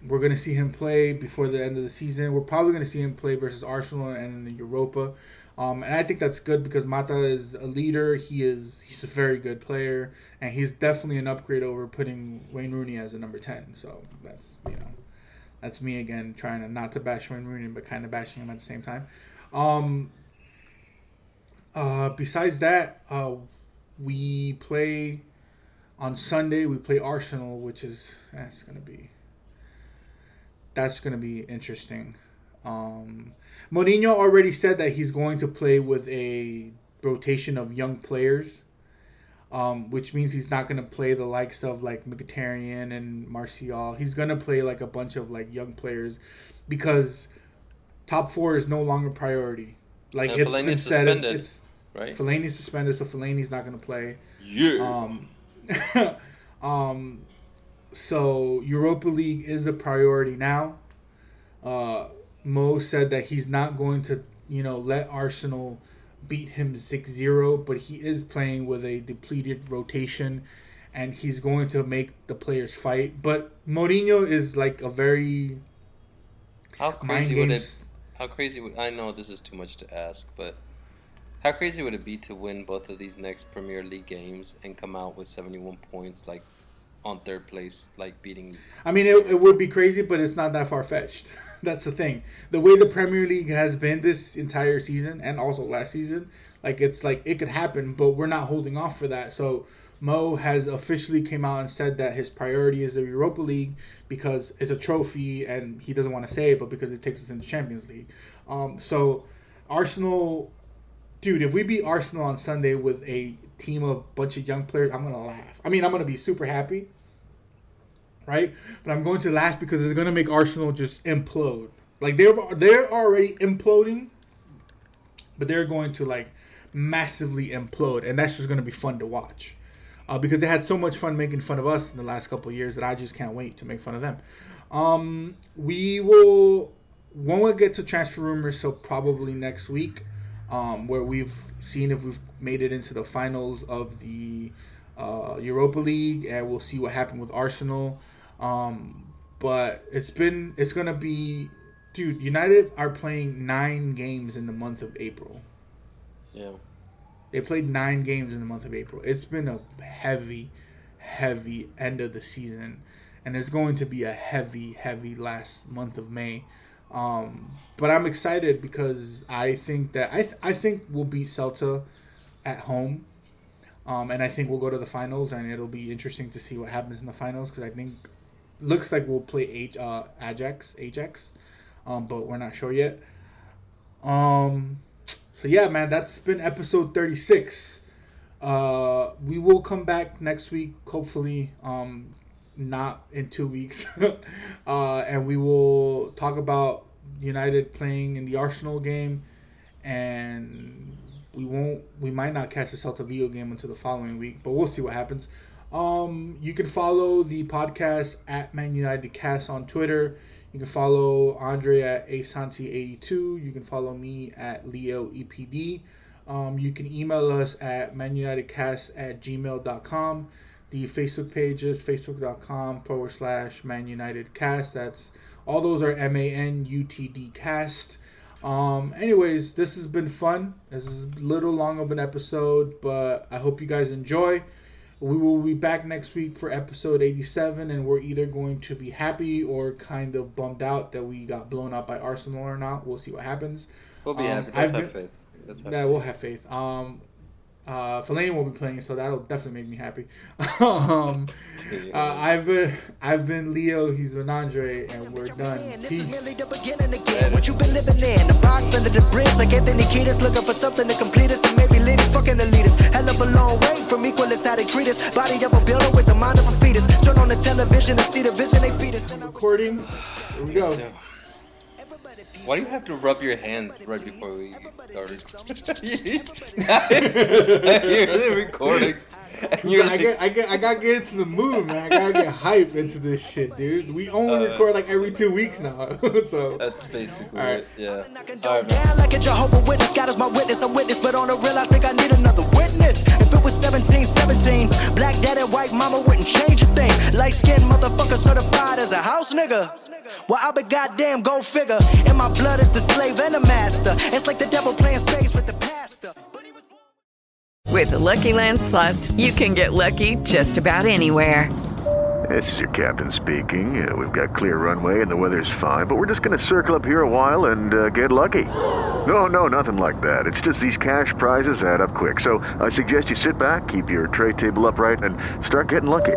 we're going to see him play before the end of the season. We're probably going to see him play versus Arsenal and in the Europa. Um, and I think that's good because Mata is a leader. He is he's a very good player, and he's definitely an upgrade over putting Wayne Rooney as a number ten. So that's you know, that's me again trying to not to bash Wayne Rooney, but kind of bashing him at the same time. Um, uh, besides that, uh, we play on Sunday. We play Arsenal, which is that's gonna be that's gonna be interesting. Um, Mourinho already said that he's going to play with a rotation of young players, um, which means he's not going to play the likes of like Mkhitaryan and Martial. He's going to play like a bunch of like young players because top four is no longer priority. Like And it's Fellaini's been said, suspended. it's right? Fellaini's suspended, so Fellaini's not going to play. Yeah. Um, um, so Europa League is a priority now. Uh, Mo said that he's not going to, you know, let Arsenal beat him 6-0, but he is playing with a depleted rotation and he's going to make the players fight. But Mourinho is like a very how mind crazy would it? How crazy would I know this is too much to ask, but how crazy would it be to win both of these next Premier League games and come out with 71 points, like on third place, like beating? I mean, it, it would be crazy, but it's not that far fetched. That's the thing. The way the Premier League has been this entire season and also last season, like it's like it could happen, but we're not holding off for that. So Mo has officially came out and said that his priority is the Europa League because it's a trophy, and he doesn't want to say it, but because it takes us into Champions League. Um, so Arsenal, dude, if we beat Arsenal on Sunday with a team of bunch of young players, I'm gonna laugh. I mean, I'm gonna be super happy right? But I'm going to laugh because it's to make Arsenal just implode. Like they're they're already imploding, but they're going to like massively implode, and that's just to be fun to watch. Uh, because they had so much fun making fun of us in the last couple years that I just can't wait to make fun of them. Um, we will when we get to transfer rumors, so probably next week, um, where we've seen if we've made it into the finals of the uh, Europa League, and we'll see what happened with Arsenal. Um, but it's been it's gonna be, dude. United are playing nine games in the month of April. Yeah. They played nine games in the month of April. It's been a heavy, heavy end of the season, and it's going to be a heavy, heavy last month of May. Um, but I'm excited because I think that I th- I think we'll beat Celta at home, um, and I think we'll go to the finals, and it'll be interesting to see what happens in the finals because I think looks like we'll play uh, Ajax Ajax, um, but we're not sure yet. Um, so yeah, man, that's been episode thirty six. Uh, we will come back next week, hopefully. Um, not in two weeks, uh, and we will talk about United playing in the Arsenal game, and we won't. We might not catch the Celta Vigo game until the following week, but we'll see what happens. Um, you can follow the podcast at Man United Cast on Twitter. You can follow Andre at Asanti82. You can follow me at Leo EPD. Um, you can email us at manunitedcast at gmail.com. The Facebook page is facebook.com forward slash Man United Cast. That's all those are M A N U T D cast. Um, anyways, this has been fun. This is a little long of an episode, but I hope you guys enjoy. We will be back next week for episode 87, and we're either going to be happy or kind of bummed out that we got blown out by Arsenal or not. We'll see what happens. We'll be Um, happy. I've have been- faith. Let's have Yeah, faith. we'll have faith. Um, uh, Fellaini will be playing, so that'll definitely make me happy. um, uh, I've been, I've been Leo. He's been Andre, and we're done. Peace. merely the beginning again. What you been living in? The box under the bridge, like Anthony Kiedis, looking for something to complete us and maybe lead us. Fucking the leaders, hell of a long way from equal as how they treat us. Body of a builder with the mind of a fetus. Turn on the television and see the vision they feed us. Recording. Here we go. Why do you have to rub your hands right before we start? I hear the recordings. You're I like- get, I get, I gotta get into the mood, man. I gotta get hype into this shit, dude. We only Uh, record like every two weeks now, so That's basically All right. it. Yeah. Knocking All doors right, man. down like a Jehovah Witness. God is my witness, I'm witness, but on the real, I think I need another witness. If it was 17, 17, black dad and white mama wouldn't change a thing. Light skinned motherfucker certified as a house nigga. Well, I'll be goddamn, go figure. In my blood is the slave and the master. It's like the devil playing space with the pastor. With the Lucky Land slots, you can get lucky just about anywhere. This is your captain speaking. Uh, we've got clear runway and the weather's fine, but we're just going to circle up here a while and uh, get lucky. No, no, nothing like that. It's just these cash prizes add up quick. So I suggest you sit back, keep your tray table upright, and start getting lucky.